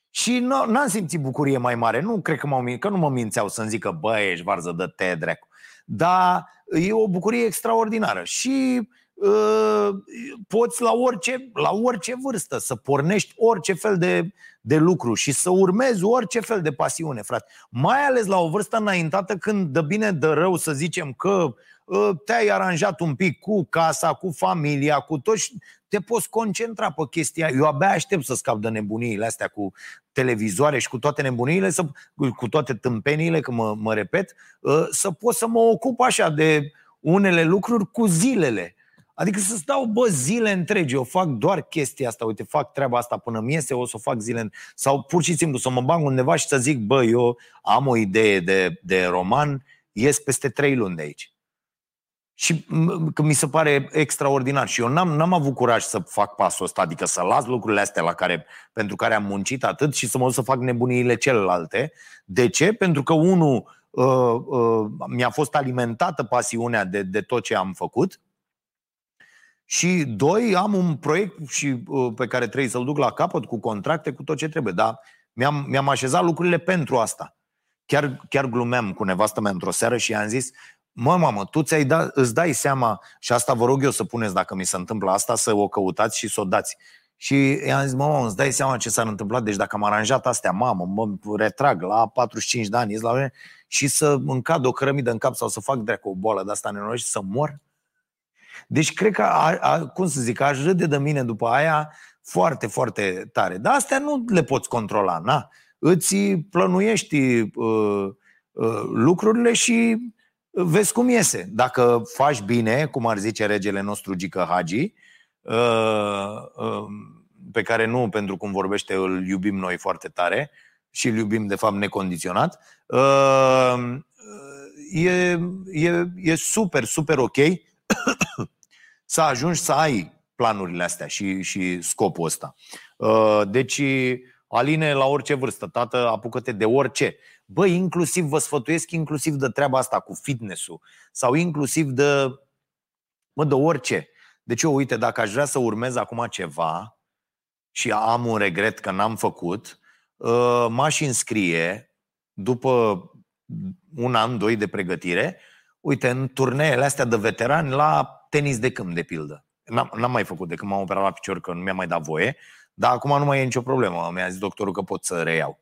Și n-am simțit bucurie mai mare. Nu cred că, m-au, că nu mă mințeau să-mi zică, bă, ești varză de te, dracu. Dar e o bucurie extraordinară. Și uh, poți la orice, la orice vârstă să pornești orice fel de, de lucru și să urmezi orice fel de pasiune, frate. Mai ales la o vârstă înaintată când de bine de rău să zicem că uh, te-ai aranjat un pic cu casa, cu familia, cu toți, te poți concentra pe chestia. Eu abia aștept să scap de nebuniile astea cu televizoare și cu toate nebuniile, să, cu toate tâmpeniile, că mă, mă repet, uh, să pot să mă ocup așa de unele lucruri cu zilele. Adică să stau, bă, zile întregi, eu fac doar chestia asta, uite, fac treaba asta până mi iese, o să o fac zile Sau pur și simplu să mă bag undeva și să zic, bă, eu am o idee de, de roman, ies peste trei luni de aici. și că mi se pare extraordinar. Și eu n-am, n-am avut curaj să fac pasul ăsta, adică să las lucrurile astea la care, pentru care am muncit atât și să mă duc să fac nebuniile celelalte. De ce? Pentru că, unul, uh, uh, mi-a fost alimentată pasiunea de, de tot ce am făcut și, doi, am un proiect și, uh, pe care trebuie să-l duc la capăt cu contracte, cu tot ce trebuie. Dar mi-am, mi-am așezat lucrurile pentru asta. Chiar, chiar glumeam cu nevastă mea într-o seară și i-am zis Mă, mamă, tu ți-ai da, îți dai seama, și asta vă rog eu să puneți dacă mi se întâmplă asta, să o căutați și să o dați. Și i-am zis, mă, îți dai seama ce s-ar întâmpla? Deci dacă am aranjat astea, mamă, mă retrag la 45 de ani, la mine, și să îmi cad o cărămidă în cap sau să fac dreacă o boală de asta nenorocit și să mor? Deci cred că, a, a, cum să zic, aș râde de mine după aia foarte, foarte tare. Dar astea nu le poți controla, na? Îți plănuiești uh, uh, lucrurile și vezi cum iese. Dacă faci bine, cum ar zice regele nostru Gică Hagi, uh, uh, pe care nu pentru cum vorbește îl iubim noi foarte tare și îl iubim de fapt necondiționat, uh, e, e, e super, super ok să ajungi să ai planurile astea și, și scopul ăsta. Deci, Aline, la orice vârstă, tată, apucă-te de orice. Bă, inclusiv vă sfătuiesc inclusiv de treaba asta cu fitness-ul sau inclusiv de, mă, de orice. Deci eu, uite, dacă aș vrea să urmez acum ceva și am un regret că n-am făcut, uh, m-aș înscrie după un an, doi de pregătire, uite, în turneele astea de veterani la tenis de câmp, de pildă. N-am, n-am mai făcut de când m-am operat la picior, că nu mi-a mai dat voie, dar acum nu mai e nicio problemă. Mi-a zis doctorul că pot să reiau.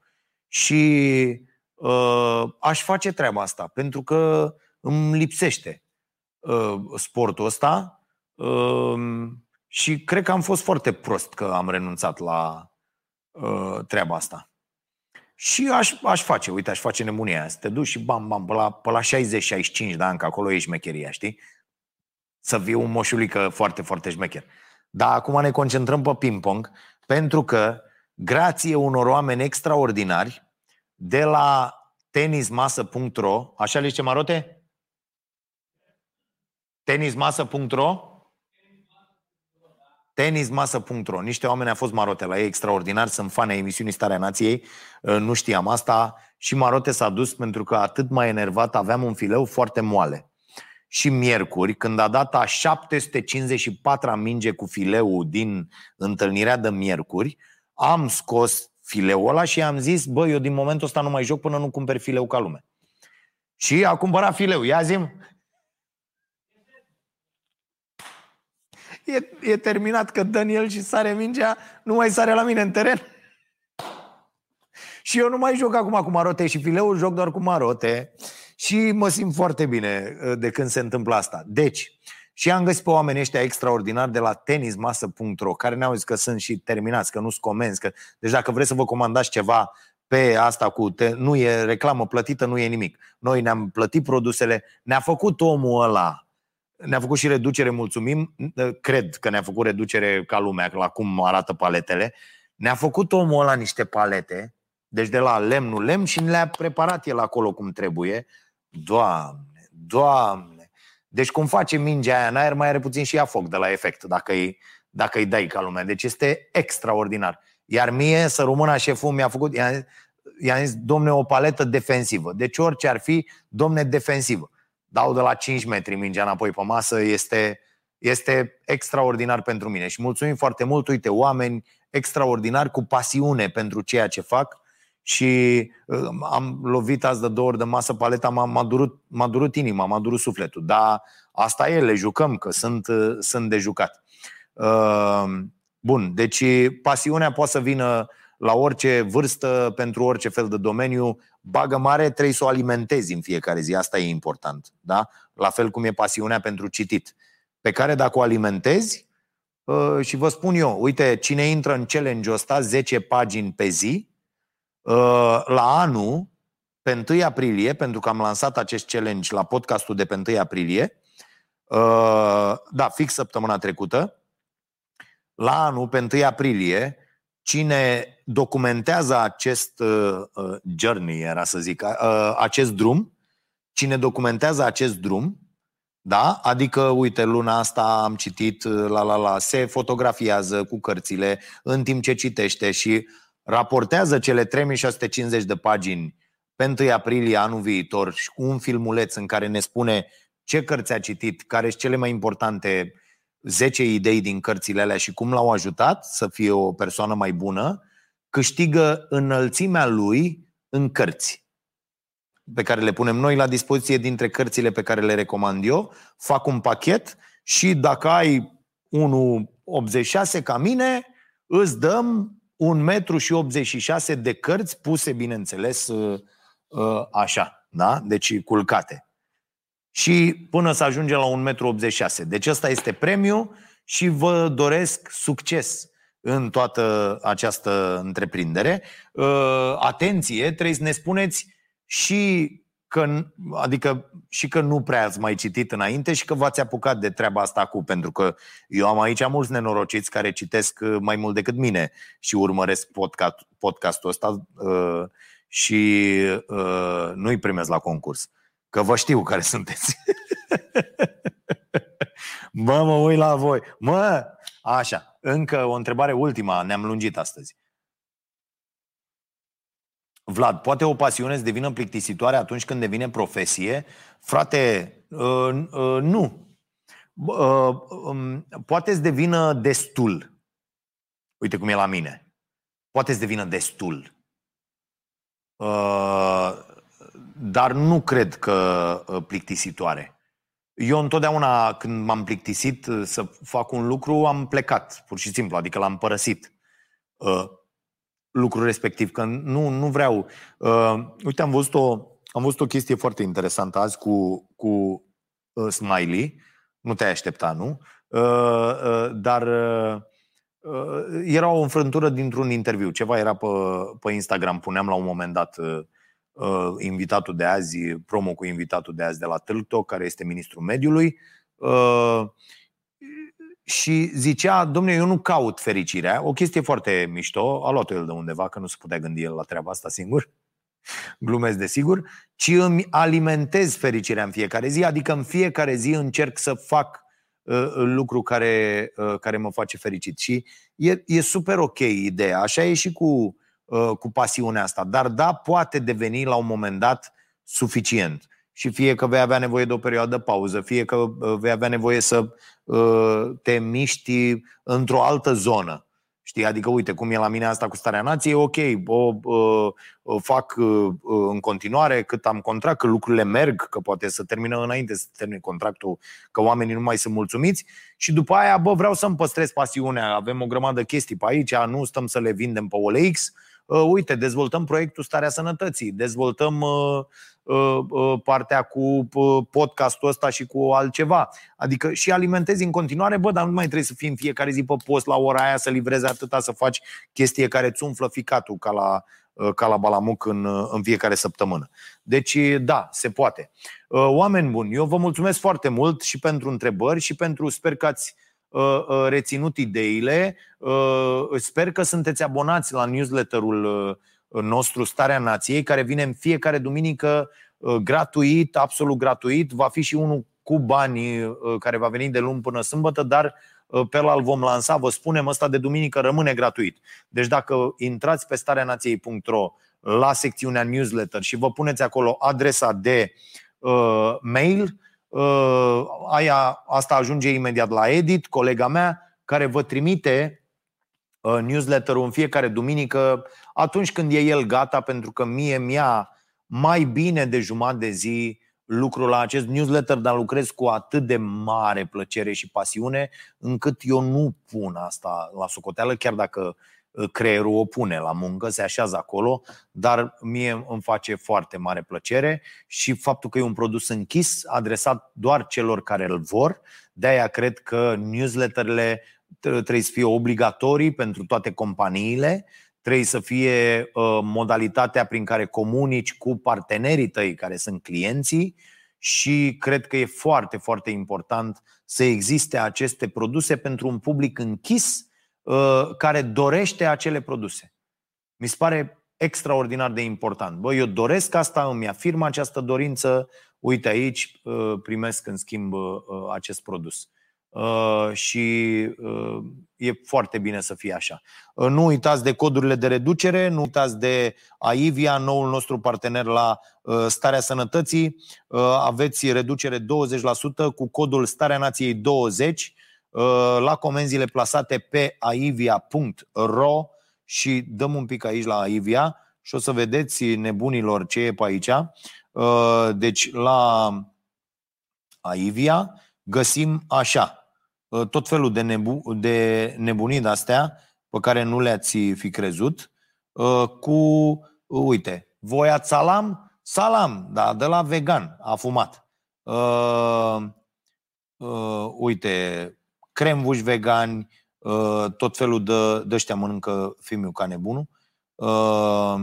Și uh, aș face treaba asta, pentru că îmi lipsește uh, sportul ăsta uh, și cred că am fost foarte prost că am renunțat la uh, treaba asta. Și aș, aș face, uite, aș face nebunia aia, să te duci și bam, bam, pe la, pe la 60-65 de ani, că acolo e șmecheria, știi? Să fii un moșulică foarte, foarte șmecher. Dar acum ne concentrăm pe ping-pong, pentru că, grație unor oameni extraordinari, de la tenismasă.ro, așa le zice Marote? Tenismasă.ro? Tenismasă.ro Niște oameni au fost Marote la ei extraordinar, sunt fani ai emisiunii Starea Nației, ă, nu știam asta și Marote s-a dus pentru că atât mai enervat aveam un fileu foarte moale. Și miercuri, când a dat a 754 minge cu fileul din întâlnirea de miercuri, am scos fileul ăla și am zis, bă, eu din momentul ăsta nu mai joc până nu cumperi fileu ca lume. Și a cumpărat fileu. Ia zim. E, e terminat că Daniel și sare mingea, nu mai sare la mine în teren. și eu nu mai joc acum cu marote și fileul joc doar cu marote. Și mă simt foarte bine uh, de când se întâmplă asta. Deci, și am găsit pe oamenii ăștia extraordinari de la tenismasă.ro care ne-au zis că sunt și terminați, că nu sunt comenzi. Că... Deci dacă vreți să vă comandați ceva pe asta cu te... nu e reclamă plătită, nu e nimic. Noi ne-am plătit produsele, ne-a făcut omul ăla, ne-a făcut și reducere, mulțumim, cred că ne-a făcut reducere ca lumea, la cum arată paletele. Ne-a făcut omul ăla niște palete, deci de la lemnul lemn și le-a preparat el acolo cum trebuie. Doamne, doamne, deci cum face mingea aia în aer, mai are puțin și ea foc de la efect, dacă îi, dacă îi dai ca lumea. Deci este extraordinar. Iar mie, să rămână șeful, mi-a făcut, i-a, i-a zis, domne, o paletă defensivă. Deci orice ar fi, domne, defensivă. Dau de la 5 metri mingea înapoi pe masă, este, este extraordinar pentru mine. Și mulțumim foarte mult, uite, oameni extraordinari cu pasiune pentru ceea ce fac și uh, am lovit azi de două ori de masă paleta, m-a, m-a, durut, m-a durut inima, m-a durut sufletul. Dar asta e, le jucăm, că sunt, uh, sunt de jucat. Uh, bun, deci pasiunea poate să vină la orice vârstă, pentru orice fel de domeniu. Bagă mare, trebuie să o alimentezi în fiecare zi, asta e important. Da? La fel cum e pasiunea pentru citit, pe care dacă o alimentezi, și vă spun eu, uite, cine intră în challenge-ul ăsta, 10 pagini pe zi, Uh, la anul, pe 1 aprilie, pentru că am lansat acest challenge la podcastul de pe 1 aprilie, uh, da, fix săptămâna trecută, la anul, pe 1 aprilie, cine documentează acest uh, journey, era să zic, acest drum, cine documentează acest drum, Da? Adică, uite, luna asta am citit, la la la, se fotografiază cu cărțile în timp ce citește și raportează cele 3650 de pagini pe 1 aprilie anul viitor și cu un filmuleț în care ne spune ce cărți a citit, care sunt cele mai importante 10 idei din cărțile alea și cum l-au ajutat să fie o persoană mai bună, câștigă înălțimea lui în cărți pe care le punem noi la dispoziție dintre cărțile pe care le recomand eu, fac un pachet și dacă ai 1,86 ca mine, îți dăm un metru și 86 de cărți puse, bineînțeles, uh, uh, așa, da? Deci culcate. Și până să ajungem la 1,86 m. Deci ăsta este premiu și vă doresc succes în toată această întreprindere. Uh, atenție, trebuie să ne spuneți și că, adică și că nu prea ați mai citit înainte și că v-ați apucat de treaba asta cu, pentru că eu am aici mulți nenorociți care citesc uh, mai mult decât mine și urmăresc podcast, podcastul ăsta uh, și uh, nu-i primesc la concurs. Că vă știu care sunteți. Mă, mă uit la voi. Mă, așa, încă o întrebare ultima, ne-am lungit astăzi. Vlad, poate o pasiune să devină plictisitoare atunci când devine profesie? Frate, uh, uh, nu. Uh, um, poate să devină destul. Uite cum e la mine. Poate să devină destul. Uh, dar nu cred că uh, plictisitoare. Eu întotdeauna când m-am plictisit uh, să fac un lucru, am plecat, pur și simplu, adică l-am părăsit. Uh, lucrul respectiv, că nu, nu vreau. Uh, uite, am văzut, o, am văzut o chestie foarte interesantă azi cu, cu uh, Smiley. Nu te-ai aștepta, nu? Uh, uh, dar uh, uh, era o înfrântură dintr-un interviu. Ceva era pe, pe Instagram, puneam la un moment dat uh, uh, invitatul de azi, promo cu invitatul de azi de la Tâlto, care este ministrul mediului. Uh, și zicea, domnule, eu nu caut fericirea, o chestie foarte mișto, a luat-o el de undeva, că nu se putea gândi el la treaba asta singur, glumesc de sigur, ci îmi alimentez fericirea în fiecare zi, adică în fiecare zi încerc să fac uh, lucru care, uh, care mă face fericit. Și e, e super ok ideea, așa e și cu, uh, cu pasiunea asta, dar da, poate deveni la un moment dat suficient. Și fie că vei avea nevoie de o perioadă pauză, fie că uh, vei avea nevoie să uh, te miști într-o altă zonă. Știi? Adică, uite, cum e la mine asta cu starea nației, ok, o, o, o fac uh, în continuare cât am contract, că lucrurile merg, că poate să termină înainte să termine contractul, că oamenii nu mai sunt mulțumiți. Și după aia, bă, vreau să-mi păstrez pasiunea, avem o grămadă de chestii pe aici, nu stăm să le vindem pe OLX, uite, dezvoltăm proiectul Starea Sănătății, dezvoltăm Uh, uh, partea cu uh, podcastul ăsta și cu altceva. Adică și alimentezi în continuare, bă, dar nu mai trebuie să fii în fiecare zi pe post la ora aia să livrezi atâta, să faci chestie care îți umflă ficatul ca la, ca la balamuc în, în fiecare săptămână. Deci, da, se poate. Oameni buni, eu vă mulțumesc foarte mult și pentru întrebări și pentru, sper că ați reținut ideile. Sper că sunteți abonați la newsletterul nostru, Starea Nației, care vine în fiecare duminică uh, gratuit, absolut gratuit. Va fi și unul cu bani uh, care va veni de luni până sâmbătă, dar uh, pe ăla îl vom lansa, vă spunem, ăsta de duminică rămâne gratuit. Deci dacă intrați pe stareanației.ro la secțiunea newsletter și vă puneți acolo adresa de uh, mail, uh, aia, asta ajunge imediat la edit, colega mea, care vă trimite Uh, newsletterul în fiecare duminică, atunci când e el gata, pentru că mie mi-a mai bine de jumătate de zi lucrul la acest newsletter, dar lucrez cu atât de mare plăcere și pasiune, încât eu nu pun asta la socoteală, chiar dacă uh, creierul o pune la muncă, se așează acolo, dar mie îmi face foarte mare plăcere și faptul că e un produs închis, adresat doar celor care îl vor, de-aia cred că newsletterele trebuie să fie obligatorii pentru toate companiile, trebuie să fie uh, modalitatea prin care comunici cu partenerii tăi care sunt clienții și cred că e foarte, foarte important să existe aceste produse pentru un public închis uh, care dorește acele produse. Mi se pare extraordinar de important. Bă, eu doresc asta, îmi afirm această dorință, uite aici, primesc în schimb acest produs. Și e foarte bine să fie așa. Nu uitați de codurile de reducere, nu uitați de Aivia, noul nostru partener la Starea Sănătății. Aveți reducere 20% cu codul Starea Nației 20 la comenzile plasate pe aivia.ro și dăm un pic aici la Aivia și o să vedeți nebunilor ce e pe aici. Deci la Aivia găsim așa tot felul de, nebu- de nebunii de-astea pe care nu le-ați fi crezut cu, uite, voia salam? Salam, da, de la vegan, a fumat. Uh, uh, uite, cremvuși vegani, uh, tot felul de, de ăștia mănâncă fimiu ca nebunul. Uh,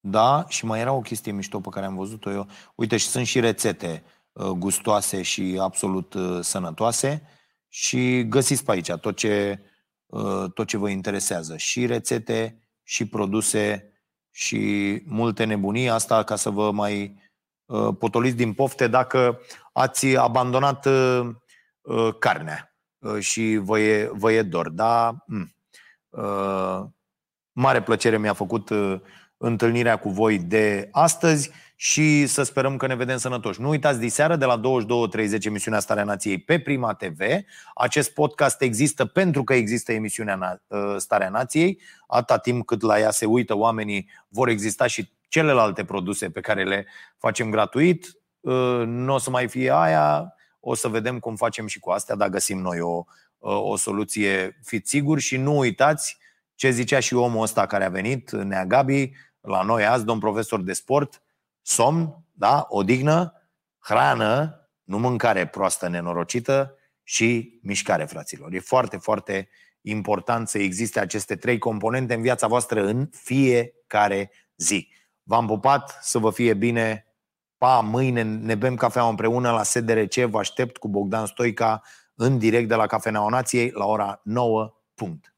da, și mai era o chestie mișto pe care am văzut-o eu. Uite, și sunt și rețete uh, gustoase și absolut uh, sănătoase și găsiți pe aici tot ce, uh, tot ce vă interesează. Și rețete, și produse, și multe nebunii. Asta ca să vă mai potoliți din pofte dacă ați abandonat Uh, carnea uh, și vă e, vă e dor. Da, mm, uh, mare plăcere mi-a făcut întâlnirea cu voi de astăzi și să sperăm că ne vedem sănătoși. Nu uitați, diseară de la 22.30 emisiunea Starea Nației pe Prima TV. Acest podcast există pentru că există emisiunea Starea Nației. Atâta timp cât la ea se uită oamenii, vor exista și celelalte produse pe care le facem gratuit. Nu o să mai fie aia, o să vedem cum facem și cu astea, dacă găsim noi o, o soluție, fiți siguri și nu uitați ce zicea și omul ăsta care a venit, Nea Gabi, la noi azi, domn profesor de sport, somn, da, odihnă, hrană, nu mâncare proastă, nenorocită și mișcare, fraților. E foarte, foarte important să existe aceste trei componente în viața voastră în fiecare zi. V-am pupat, să vă fie bine, pa, mâine ne bem cafea împreună la SDRC, vă aștept cu Bogdan Stoica în direct de la Cafeneaua Nației la ora 9. Punct.